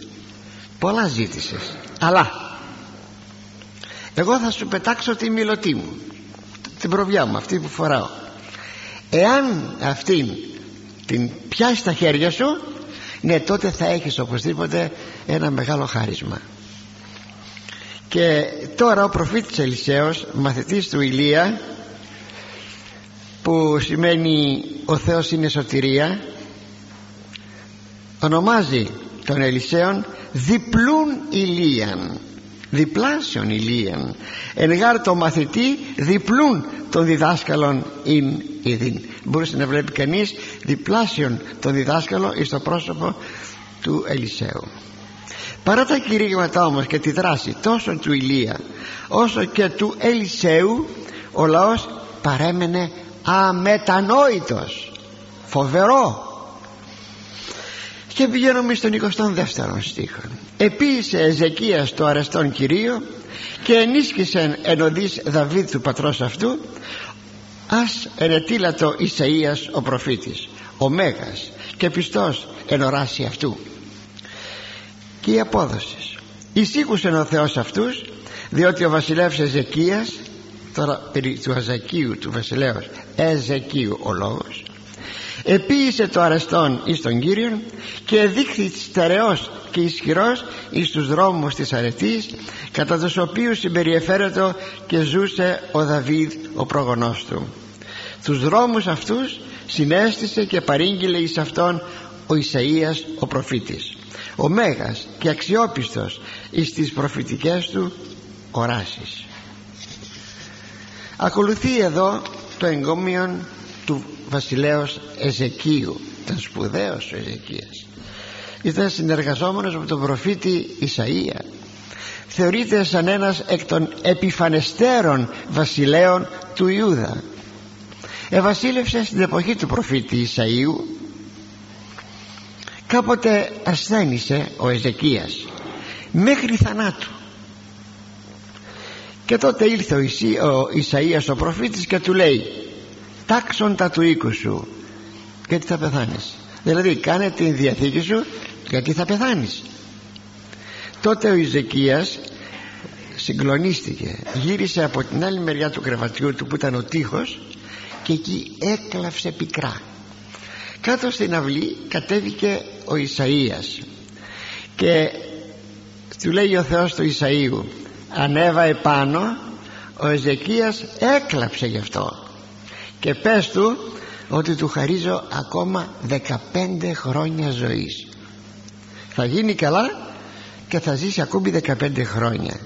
πολλά ζήτησες αλλά εγώ θα σου πετάξω τη μιλωτή μου την προβιά μου αυτή που φοράω. Εάν αυτήν την πιάσεις στα χέρια σου ναι τότε θα έχεις οπωσδήποτε ένα μεγάλο χάρισμα και τώρα ο προφήτης Ελισέος μαθητής του Ηλία που σημαίνει ο Θεός είναι σωτηρία ονομάζει τον Ελισέον διπλούν ηλίαν διπλάσιον ηλίαν. Εν γάρ το μαθητή διπλούν των διδάσκαλων ειν ειδήν μπορούσε να βλέπει κανείς διπλάσιον τον διδάσκαλο εις το πρόσωπο του Ελισέου παρά τα κηρύγματα όμως και τη δράση τόσο του Ηλία όσο και του Ελισέου ο λαός παρέμενε αμετανόητος. Φοβερό. Και πηγαίνουμε στον 22ο στίχο. Επίησε Εζεκίας το αρεστόν Κυρίο και ενίσχυσε ενωδής Δαβίδ του πατρός αυτού ας ερετήλατο Ισαΐας ο προφήτης ο Μέγας και πιστός ενωράσει αυτού. Και η απόδοση. Εισήκουσεν ο Θεός αυτούς διότι ο βασιλεύς Εζεκίας τώρα περί του Αζακίου του βασιλέως Εζεκίου ο λόγος επίησε το αρεστόν εις τον Κύριον και δείχθη στερεός και ισχυρός εις τους δρόμους της αρετής κατά τους οποίους συμπεριεφέρετο και ζούσε ο Δαβίδ ο προγονός του. Τους δρόμους αυτούς συνέστησε και παρήγγειλε εις αυτόν ο Ισαΐας ο προφήτης. Ο Μέγας και αξιόπιστος εις τις προφητικές του οράσεις ακολουθεί εδώ το εγκόμιον του βασιλέως Εζεκίου ήταν σπουδαίος ο Εζεκίας. Ήταν συνεργαζόμενος με τον προφήτη Ισαΐα. Θεωρείται σαν ένας εκ των επιφανεστέρων βασιλέων του Ιούδα. Ευασίλευσε στην εποχή του προφήτη Ισαΐου. Κάποτε ασθένησε ο Εζεκίας μέχρι θανάτου και τότε ήρθε ο, ο Ισαΐας ο προφήτης και του λέει τάξον τα του οίκου σου γιατί θα πεθάνεις δηλαδή κάνε την διαθήκη σου γιατί θα πεθάνεις. Τότε ο Ιζεκίας συγκλονίστηκε γύρισε από την άλλη μεριά του κρεβατιού του που ήταν ο τείχος και εκεί έκλαψε πικρά. Κάτω στην αυλή κατέβηκε ο Ισαΐας και του λέει ο Θεός του Ισαΐου ανέβα επάνω ο Εζεκίας έκλαψε γι' αυτό. Και πες του ότι του χαρίζω ακόμα 15 χρόνια ζωής. Θα γίνει καλά και θα ζήσει ακόμη 15 χρόνια.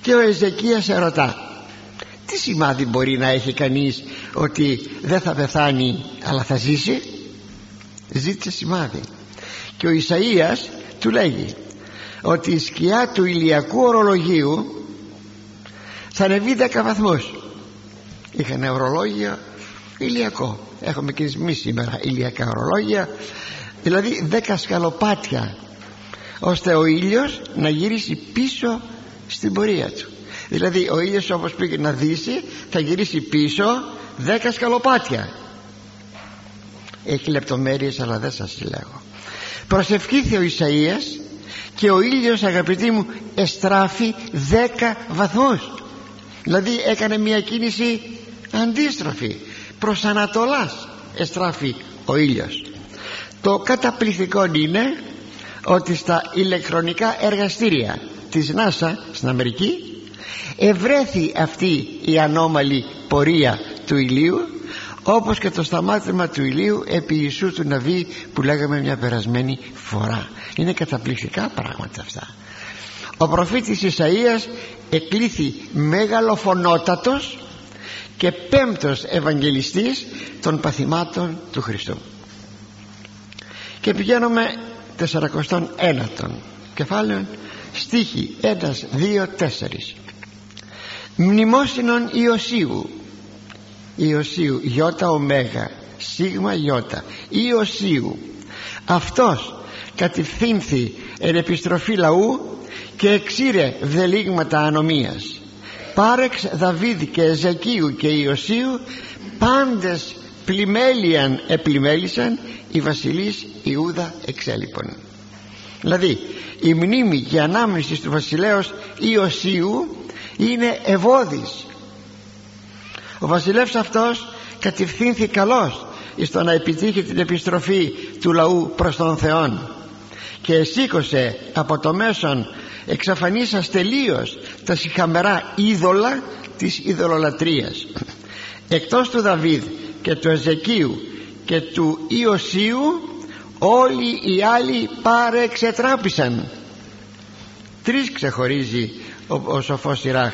Και ο Εζεκίας ερωτά τι σημάδι μπορεί να έχει κανείς ότι δεν θα πεθάνει αλλά θα ζήσει; Ζήτησε σημάδι. Και ο Ισαΐας του λέγει ότι η σκιά του ηλιακού ορολογίου θα ανεβεί 10 βαθμούς. Είχαν ορολόγιο ηλιακό. Έχουμε και εμείς σήμερα ηλιακά ορολόγια. Δηλαδή 10 σκαλοπάτια ώστε ο ήλιος να γυρίσει πίσω στην πορεία του. Δηλαδή ο ήλιος όπως πήγε να δύσει θα γυρίσει πίσω 10 σκαλοπάτια. Έχει λεπτομέρειες αλλά δεν σας λέγω προσευχήθη ο Ισαΐας και ο ήλιος αγαπητοί μου εστράφει 10 βαθμούς. Δηλαδή έκανε μια κίνηση αντίστροφη. Προς Ανατολάς εστράφει ο ήλιος. Το καταπληκτικό είναι ότι στα ηλεκτρονικά εργαστήρια της ΝΑΣΑ στην Αμερική ευρέθη αυτή η ανώμαλη πορεία του ηλίου όπως και το σταμάτημα του ηλίου επί Ιησού του Ναβί που λέγαμε μια περασμένη φορά. Είναι καταπληκτικά πράγματα αυτά. Ο προφήτης Ισαΐας εκλήθη μεγαλοφωνότατος και πέμπτος Ευαγγελιστής των παθημάτων του Χριστού. Και πηγαίνουμε 41 κεφάλαιο στίχη 1, 2, 4 μνημόσυνον Ιωσίου Ιωσίου Ιώτα Ωμέγα Σίγμα Ιώτα Ιωσίου. Αυτός κατευθύνθη εν επιστροφή λαού και εξήρε δελίγματα ανομίας. Πάρεξ Δαβίδ και Εζεκίου και Ιωσίου πάντες πλημέλιαν επλημέλησαν οι βασιλείς Ιούδα εξέλιπων δηλαδή η μνήμη και η ανάμνηση του βασιλέως Ιωσίου είναι ευώδης ο βασιλεύς αυτός κατευθύνθη καλός στο να επιτύχει την επιστροφή του λαού προς τον Θεόν. Και σήκωσε από το μέσον εξαφανίσας τελείως τα συχαμερά είδωλα της ειδωλολατρίας. Εκτός του Δαβίδ και του Εζεκίου και του Ιωσίου όλοι οι άλλοι παρεξετράπησαν. Τρεις ξεχωρίζει ο, ο σοφός Ιράχ.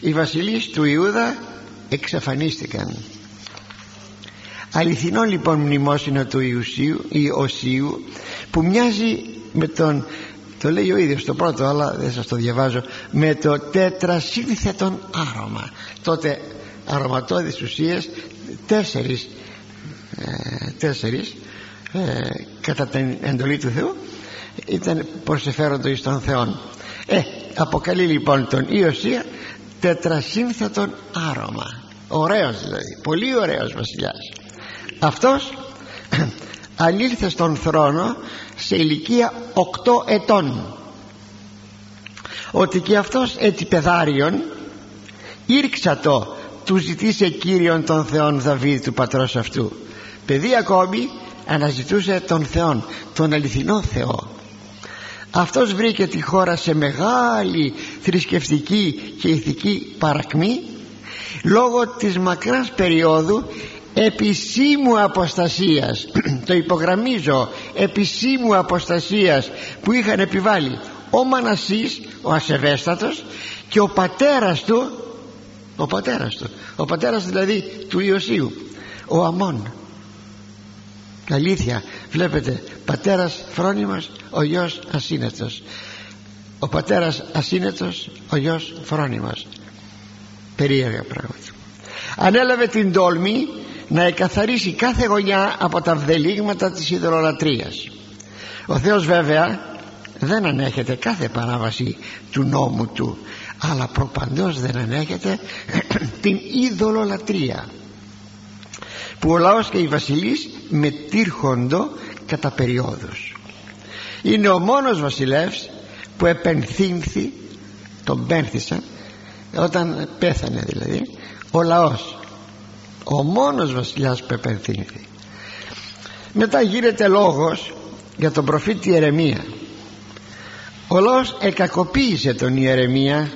Οι βασιλείς του Ιούδα εξαφανίστηκαν. Αληθινό λοιπόν μνημόσυνο του Ιουσίου, Ιωσίου που μοιάζει με τον το λέει ο ίδιος το πρώτο αλλά δεν σας το διαβάζω με το τετρασύνθετον άρωμα. Τότε αρωματώδεις ουσίες τέσσερις ε, τέσσερις ε, κατά την εντολή του Θεού ήταν προσεφέροντο εις τον Θεόν. Ε, αποκαλεί λοιπόν τον Ιωσία τετρασύνθετον άρωμα ωραίος δηλαδή. Πολύ ωραίος βασιλιάς. Αυτός [clears throat] ανήλθε στον θρόνο σε ηλικία 8 ετών. Ότι και αυτός έτσι παιδάριον ήρξα το του ζητήσε Κύριον τον Θεόν Δαβίδ του πατρός αυτού παιδί ακόμη αναζητούσε τον Θεόν τον αληθινό Θεό. Αυτός βρήκε τη χώρα σε μεγάλη θρησκευτική και ηθική παρακμή λόγω της μακράς περίοδου επισήμου αποστασίας. [clears throat] Το υπογραμμίζω επισήμου αποστασίας που είχαν επιβάλει ο Μανασής ο ασεβέστατος και ο πατέρας του ο πατέρας του ο πατέρας δηλαδή του Ιωσίου ο Αμών. Αλήθεια βλέπετε πατέρας φρόνιμος ο γιος ασύνετος. Ο πατέρας ασύνετος ο γιος φρόνιμος περίεργα πράγματα. Ανέλαβε την τόλμη να εκαθαρίσει κάθε γωνιά από τα βδελίγματα της ιδωλολατρίας ο Θεός βέβαια δεν ανέχεται κάθε παράβαση του νόμου του αλλά προπαντός δεν ανέχεται [clears throat] την ειδωλολατρία που ο λαός και οι βασιλείς μετήρχοντο κατά περιόδους. Είναι ο μόνος βασιλεύς που επενθύνθη τον πένθησαν όταν πέθανε δηλαδή ο λαός ο μόνος βασιλιάς που επενθύνθη μετά γίνεται λόγος για τον προφήτη Ιερεμία. Ο λαός εκακοποίησε τον Ιερεμία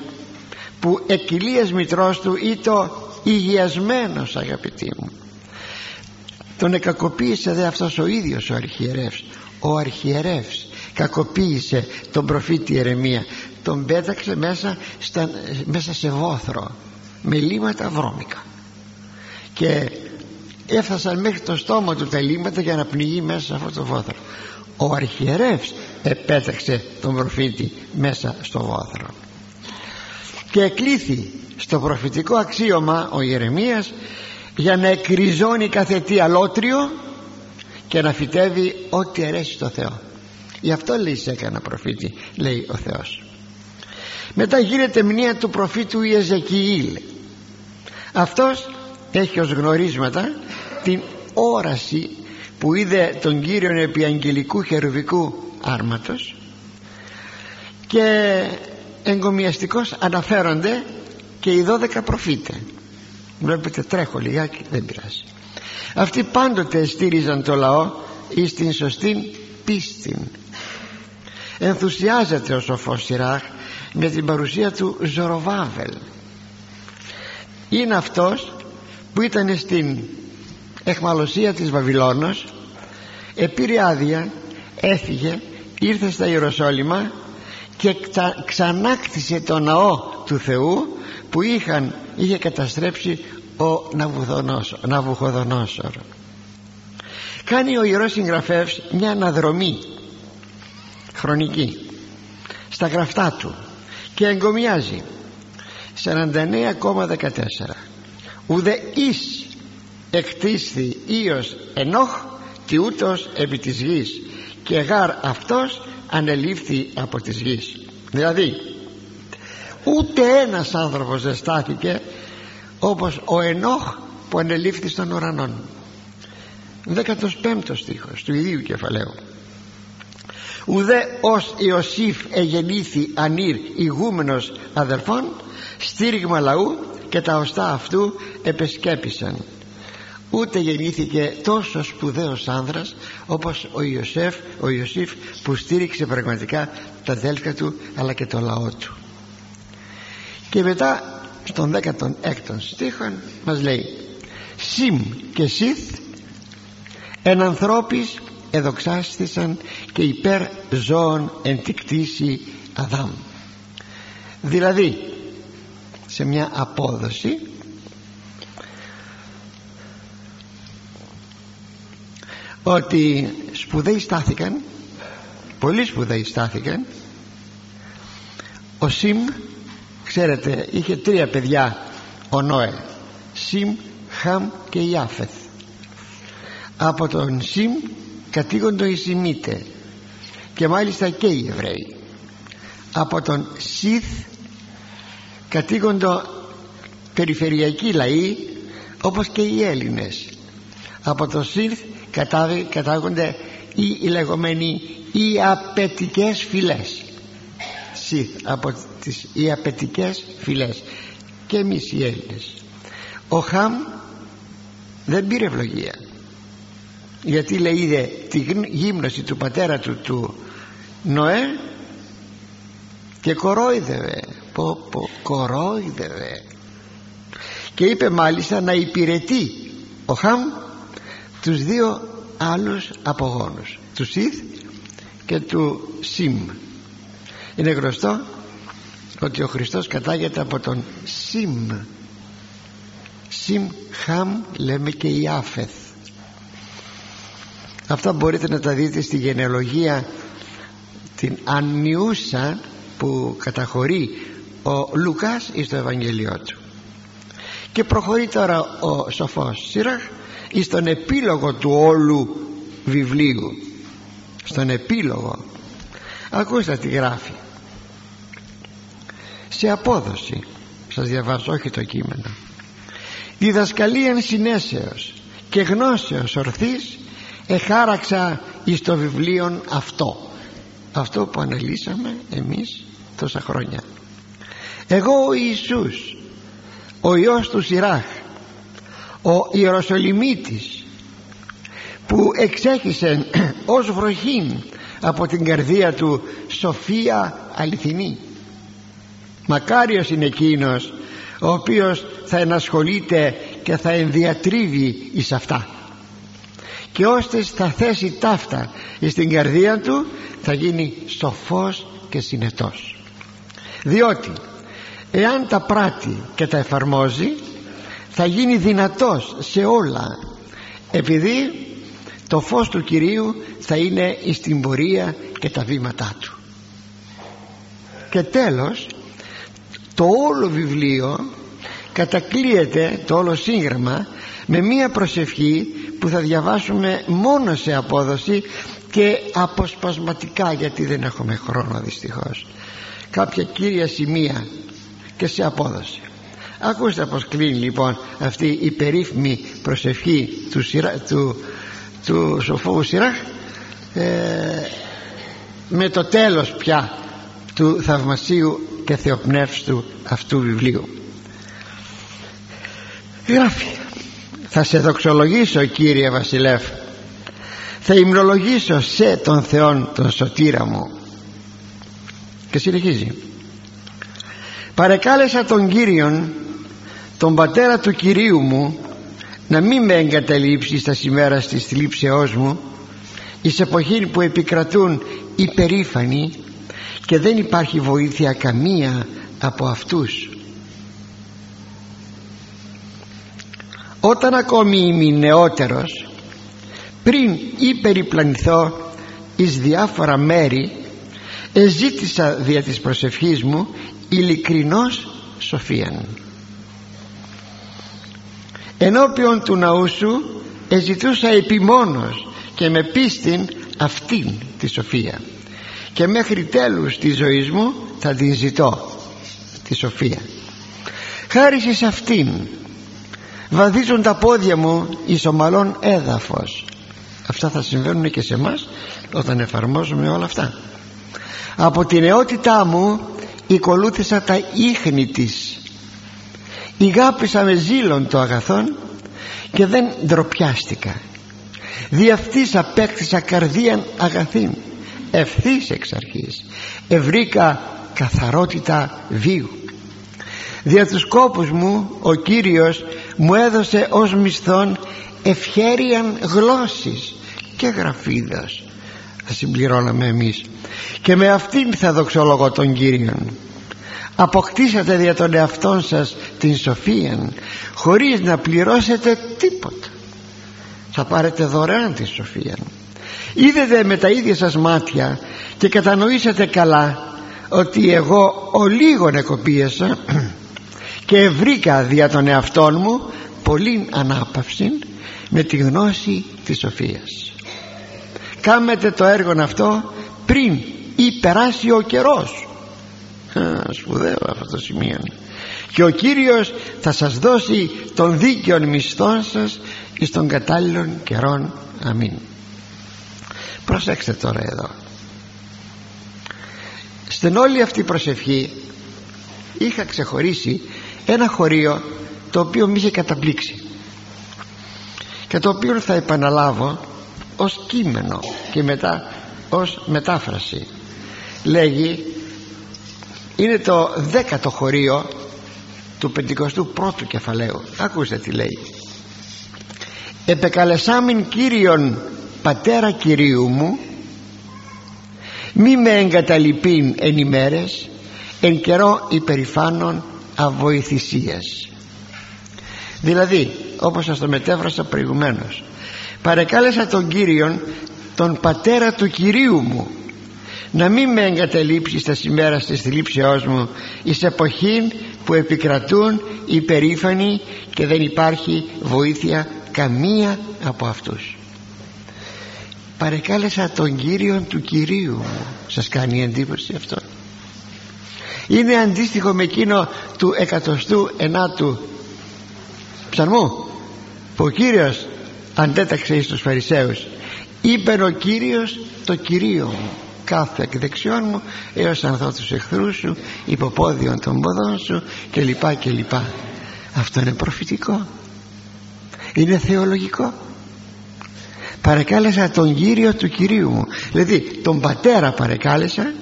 που εκκυλίας μητρός του ήταν υγιασμένος αγαπητοί μου. Τον εκακοποίησε δε αυτός ο ίδιος ο αρχιερεύς. Ο αρχιερεύς κακοποίησε τον προφήτη Ιερεμία τον πέταξε μέσα, στα, μέσα σε βόθρο με λίματα βρώμικα. Και έφτασαν μέχρι το στόμα του τα λίματα για να πνιγεί μέσα σε αυτό το βόθρο. Ο αρχιερεύς επέταξε τον προφήτη μέσα στο βόθρο. Και εκλήθη στο προφητικό αξίωμα ο Ιερεμίας για να εκριζώνει κάθε τι αλότριο και να φυτεύει ό,τι αρέσει στο Θεό. Γι' αυτό λέει σε έκανα προφήτη λέει ο Θεός μετά γίνεται μνήα του προφήτου Ιεζεκιήλ. Αυτός έχει ως γνωρίσματα την όραση που είδε τον Κύριον επί αγγελικού χερουβικού άρματος και εγκομιαστικώς αναφέρονται και οι 12 προφήτε. Βλέπετε τρέχω λιγάκι δεν πειράζει. Αυτοί πάντοτε στήριζαν το λαό εις την σωστή πίστη ενθουσιάζεται ο σοφός Σιράχ με την παρουσία του Ζωροβάβελ. Είναι αυτός που ήταν στην εχμαλωσία της Βαβυλώνος επήρε άδεια έφυγε ήρθε στα Ιεροσόλυμα και ξανάκτησε το ναό του Θεού που είχαν, είχε καταστρέψει ο Ναβουχοδονόσορ. Κάνει ο Ιερός Συγγραφεύς μια αναδρομή χρονική στα γραφτά του και εγκομιάζει. 49,14 ουδε εις εκτίσθη ίος ενόχ τι ούτως επί της γης και γάρ αυτός ανελήφθη από της γης. Δηλαδή ούτε ένας άνθρωπος δεν στάθηκε όπως ο Ενόχ που ανελήφθη στον ουρανόν. 15ο στίχος του ιδίου κεφαλαίου ουδέ ως Ιωσήφ εγεννήθη ανήρ ηγούμενος αδερφών στήριγμα λαού και τα οστά αυτού επεσκέπησαν. Ούτε γεννήθηκε τόσο σπουδαίος άνδρας όπως ο Ιωσέφ ο Ιωσήφ που στήριξε πραγματικά τα αδέλφια του αλλά και το λαό του. Και μετά στον 16ο στίχο μας λέει Σιμ και Σιθ εν ανθρώπης εδοξάστησαν και υπέρ ζώων εν τη κτήση Αδάμ. Δηλαδή σε μια απόδοση ότι σπουδαίοι στάθηκαν πολύ σπουδαίοι στάθηκαν. Ο Σιμ ξέρετε είχε τρία παιδιά ο Νόε Σιμ, Χαμ και Ιάφεθ. Από τον Σιμ κατήγοντο οι Σιμίτε και μάλιστα και οι Εβραίοι. Από τον Σιθ κατήγοντο περιφερειακοί λαοί όπως και οι Έλληνες. Από τον Σιθ κατάγονται οι, οι λεγόμενοι οι απαιτικές φυλές. Σιθ από τις οι απαιτικές φυλές. Και εμείς οι Έλληνες. Ο Χαμ δεν πήρε ευλογία γιατί λέει είδε τη γύμνωση του πατέρα του του Νοέ και κορόιδευε. Πω πω κορόιδευε. Και είπε μάλιστα να υπηρετεί ο Χαμ τους δύο άλλους απογόνους τους Σιθ και του Σιμ. Είναι γνωστό ότι ο Χριστός κατάγεται από τον Σιμ. Σιμ Χαμ λέμε και η Άφεθ αυτά μπορείτε να τα δείτε στη γενεαλογία την ανιούσα που καταχωρεί ο Λουκάς στο Ευαγγελιό του. Και προχωρεί τώρα ο σοφός Σύραχ εις τον επίλογο του όλου βιβλίου. Στον επίλογο. Ακούστε τι γράφει. Σε απόδοση σας διαβάζω όχι το κείμενο διδασκαλίαν συνέσεως και γνώσεως ορθής εχάραξα εις το βιβλίο αυτό. Αυτό που αναλύσαμε εμείς τόσα χρόνια. Εγώ ο Ιησούς ο Υιός του Σιράχ ο Ιεροσολυμίτης που εξέχισε [clears throat] ως βροχήν από την καρδία του σοφία αληθινή. Μακάριος είναι εκείνος ο οποίος θα ενασχολείται και θα ενδιατρίβει εις αυτά και ώστε θα θέσει ταύτα στην καρδία του θα γίνει σοφός και συνετός. Διότι εάν τα πράττει και τα εφαρμόζει θα γίνει δυνατός σε όλα επειδή το φως του Κυρίου θα είναι στην πορεία και τα βήματά του. Και τέλος το όλο βιβλίο κατακλείεται το όλο σύγγραμμα με μία προσευχή που θα διαβάσουμε μόνο σε απόδοση και αποσπασματικά γιατί δεν έχουμε χρόνο δυστυχώς. Κάποια κύρια σημεία και σε απόδοση. Ακούστε πως κλείνει λοιπόν αυτή η περίφημη προσευχή του, του, του σοφού Σιράχ ε, με το τέλος πια του θαυμασίου και θεοπνεύστου αυτού βιβλίου γράφει. Θα σε δοξολογήσω Κύριε Βασιλεύ. Θα υμνολογήσω σε τον Θεόν τον σωτήρα μου. Και συνεχίζει. Παρεκάλεσα τον Κύριον τον πατέρα του Κυρίου μου να μην με εγκαταλείψει στα σημέρα της θλίψεώς μου εις εποχή που επικρατούν οι περήφανοι και δεν υπάρχει βοήθεια καμία από αυτούς όταν ακόμη είμαι νεότερος πριν υπεριπλανηθώ εις διάφορα μέρη εζήτησα δια της προσευχής μου ειλικρινώς σοφίαν. Ενώπιον του ναού σου εζητούσα επιμόνως και με πίστην αυτήν τη σοφία. Και μέχρι τέλους της ζωής μου θα την ζητώ τη σοφία. Χάρη σε αυτήν βαδίζουν τα πόδια μου εις ομαλών έδαφος. Αυτά θα συμβαίνουν και σε μας όταν εφαρμόζουμε όλα αυτά. Από την νεότητά μου οικολούθησα τα ίχνη της. Ηγάπησα με ζήλον το αγαθόν και δεν ντροπιάστηκα. Δι' αυτής απέκτησα καρδίαν αγαθήν. Ευθύς εξ αρχής ευρήκα καθαρότητα βίου. Δια τους κόπους μου ο Κύριος μου έδωσε ως μισθόν ευχέριαν γλώσσης και γραφίδας. Θα συμπληρώναμε εμείς. Και με αυτήν θα δοξολογώ τον Κύριον. Αποκτήσατε δια των εαυτών σας την σοφία χωρίς να πληρώσετε τίποτα. Θα πάρετε δωρεάν τη σοφία είδετε με τα ίδια σας μάτια και κατανοήσατε καλά ότι εγώ ο λίγον εκοπίασα και βρήκα δια των εαυτών μου πολύ ανάπαυση με τη γνώση της σοφίας. Κάμετε το έργο αυτό πριν ή περάσει ο καιρός. Α, σπουδαίο αυτό το σημείο και ο Κύριος θα σας δώσει τον δίκαιον μισθό σας εις των κατάλληλων καιρών αμήν. Προσέξτε τώρα εδώ. Στην όλη αυτή προσευχή είχα ξεχωρίσει ένα χωρίο το οποίο με είχε καταπλήξει και το οποίο θα επαναλάβω ως κείμενο και μετά ως μετάφραση. Λέγει είναι το δέκατο χωρίο του 51ου κεφαλαίου ακούστε τι λέει. Επεκαλεσάμιν Κύριον πατέρα Κυρίου μου μη με εγκαταλειπήν εν ημέρες εν καιρό υπερηφάνων αβοηθησίας δηλαδή όπως σας το μετέφρασα προηγουμένως παρεκάλεσα τον Κύριον τον πατέρα του Κυρίου μου να μην με εγκαταλείψει στα σημέρα της θλίψεώς μου εις εποχήν που επικρατούν οι περήφανοι και δεν υπάρχει βοήθεια καμία από αυτούς. Παρεκάλεσα τον Κύριον του Κυρίου μου. Σας κάνει εντύπωση αυτό; Είναι αντίστοιχο με εκείνο του εκατοστού ενάτου ψαρμού που ο Κύριος αντέταξε εις τους Φαρισαίους. Είπε ο Κύριος το Κυρίο μου κάθε εκ δεξιών μου έως ανθώ τους εχθρούς σου υποπόδιον των ποδών σου και λοιπά και λοιπά αυτό είναι προφητικό. Είναι θεολογικό. Παρεκάλεσα τον Κύριο του Κυρίου μου. Δηλαδή τον πατέρα παρεκάλεσα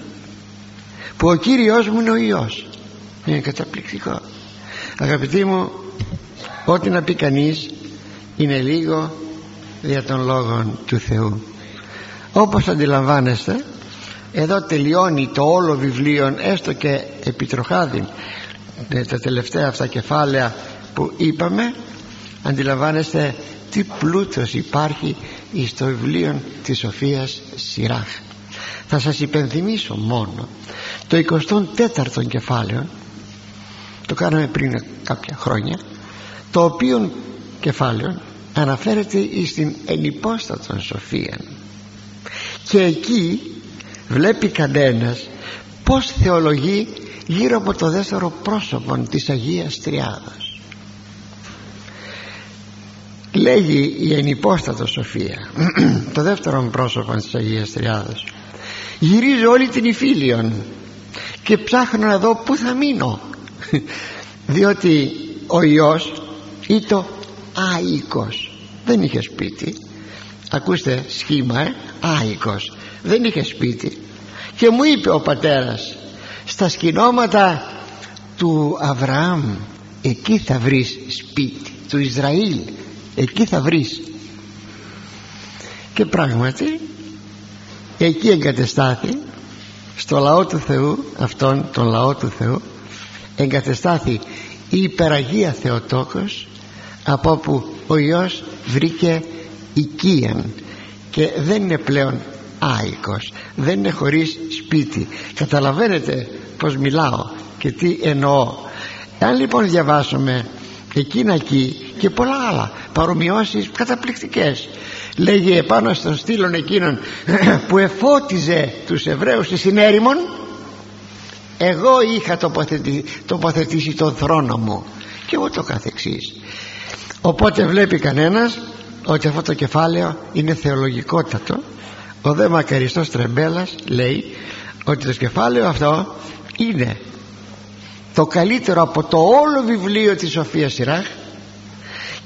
που ο Κύριος μου είναι ο Υιός. Είναι καταπληκτικό. Αγαπητοί μου ό,τι να πει κανείς είναι λίγο δια των λόγων του Θεού. Όπως αντιλαμβάνεστε εδώ τελειώνει το όλο βιβλίο έστω και επιτροχάδι. Ε, τα τελευταία αυτά κεφάλαια που είπαμε αντιλαμβάνεστε τι πλούτος υπάρχει στο βιβλίο της Σοφίας Σιράχ. Θα σας υπενθυμίσω μόνο το 24ο κεφάλαιο το κάναμε πριν κάποια χρόνια το οποίο κεφάλαιο αναφέρεται στην ενυπόστατον σοφία. Και εκεί βλέπει κανένας πως θεολογεί γύρω από το δεύτερο πρόσωπο της Αγίας Τριάδας. Λέγει η ενυπόστατο Σοφία [clears throat] το δεύτερο πρόσωπο της Αγίας Τριάδας γυρίζω όλη την Ιφίλιον και ψάχνω να δω πού θα μείνω. Διότι ο Υιός ήταν άϊκος. Δεν είχε σπίτι. Ακούστε σχήμα ε, άϊκος. Δεν είχε σπίτι. Και μου είπε ο πατέρας στα σκηνώματα του Αβραάμ εκεί θα βρεις σπίτι του Ισραήλ. Εκεί θα βρεις και πράγματι εκεί εγκατεστάθη στο λαό του Θεού αυτόν τον λαό του Θεού εγκατεστάθη η υπεραγία Θεοτόκος από όπου ο Υιός βρήκε οικίαν και δεν είναι πλέον άϊκος δεν είναι χωρίς σπίτι. Καταλαβαίνετε πως μιλάω και τι εννοώ. Αν λοιπόν διαβάσουμε εκείνα εκεί και πολλά άλλα παρομοιώσεις καταπληκτικές λέγει επάνω στον στήλον εκείνον [clears throat] που εφώτιζε τους Εβραίους στη συνέρημον εγώ είχα τοποθετήσει, τοποθετήσει τον θρόνο μου και εγώ το καθεξής. Οπότε βλέπει κανένας ότι αυτό το κεφάλαιο είναι θεολογικότατο. Ο δε μακαριστός Τρεμπέλας λέει ότι το κεφάλαιο αυτό είναι το καλύτερο από το όλο βιβλίο της Σοφίας Σιράχ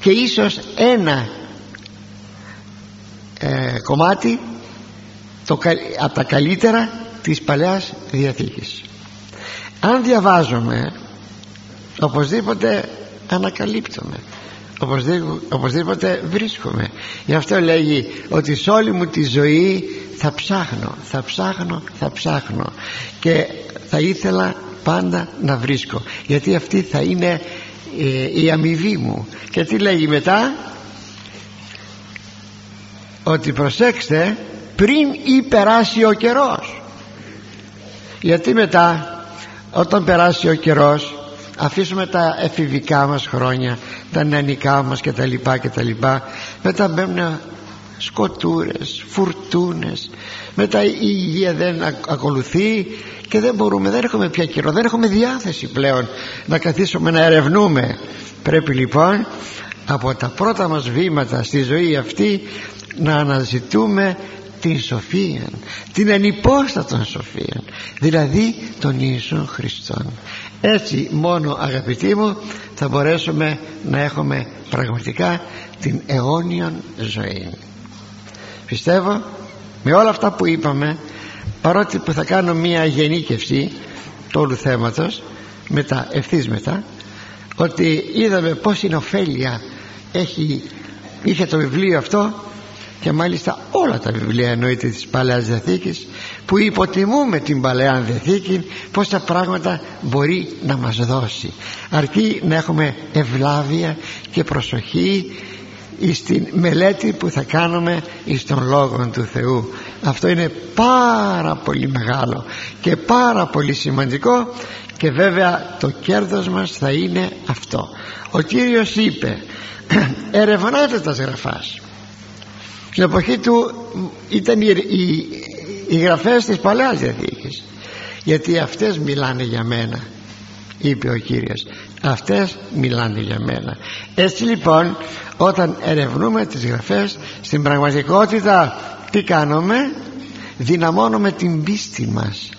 και ίσως ένα ε, κομμάτι το, από τα καλύτερα της Παλαιάς Διαθήκης. Αν διαβάζουμε οπωσδήποτε ανακαλύπτουμε οπωσδήποτε, οπωσδήποτε βρίσκομαι. Γι' αυτό λέγει ότι σε όλη μου τη ζωή θα ψάχνω θα ψάχνω θα ψάχνω. Και θα ήθελα πάντα να βρίσκω. Γιατί αυτή θα είναι ε, η αμοιβή μου. Και τι λέγει μετά; Ότι προσέξτε πριν ή περάσει ο καιρός. Γιατί μετά όταν περάσει ο καιρός αφήσουμε τα εφηβικά μας χρόνια τα νεανικά μας και τα λοιπά και τα λοιπά. Μετά μπαίνουν σκοτούρες, φουρτούνες. Μετά η υγεία δεν ακολουθεί και δεν μπορούμε, δεν έχουμε πια καιρό δεν έχουμε διάθεση πλέον να καθίσουμε να ερευνούμε. Πρέπει λοιπόν από τα πρώτα μας βήματα στη ζωή αυτή να αναζητούμε την σοφία την ανυπόστατον σοφία δηλαδή τον Ιησού Χριστόν. Έτσι μόνο αγαπητοί μου θα μπορέσουμε να έχουμε πραγματικά την αιώνιον ζωή. Πιστεύω με όλα αυτά που είπαμε παρότι που θα κάνω μία γενίκευση του όλου θέματος μετά, ευθύς μετά ότι είδαμε πόση ωφέλεια έχει, είχε το βιβλίο αυτό και μάλιστα όλα τα βιβλία εννοείται της Παλαιάς Διαθήκης που υποτιμούμε την Παλαιά Διαθήκη πόσα πράγματα μπορεί να μας δώσει. Αρκεί να έχουμε ευλάβεια και προσοχή στην μελέτη που θα κάνουμε εις τον Λόγο του Θεού. Αυτό είναι πάρα πολύ μεγάλο και πάρα πολύ σημαντικό και βέβαια το κέρδος μας θα είναι αυτό. Ο Κύριος είπε ερευνάτε τα γραφάς στην εποχή του ήταν οι, οι, οι γραφές της Παλαιάς Διαθήκης. Γιατί αυτές μιλάνε για μένα είπε ο Κύριος. Αυτές μιλάνε για μένα. Έτσι λοιπόν όταν ερευνούμε τις γραφές στην πραγματικότητα τι κάνουμε; Δυναμώνουμε την πίστη μας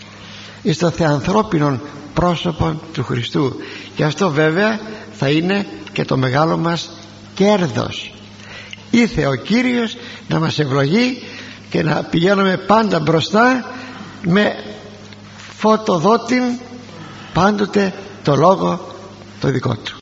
στο θεανθρώπινο πρόσωπο του Χριστού. Και αυτό βέβαια θα είναι και το μεγάλο μας κέρδος ήθε ο Κύριος να μας ευλογεί και να πηγαίνουμε πάντα μπροστά με φωτοδότην πάντοτε το λόγο το δικό του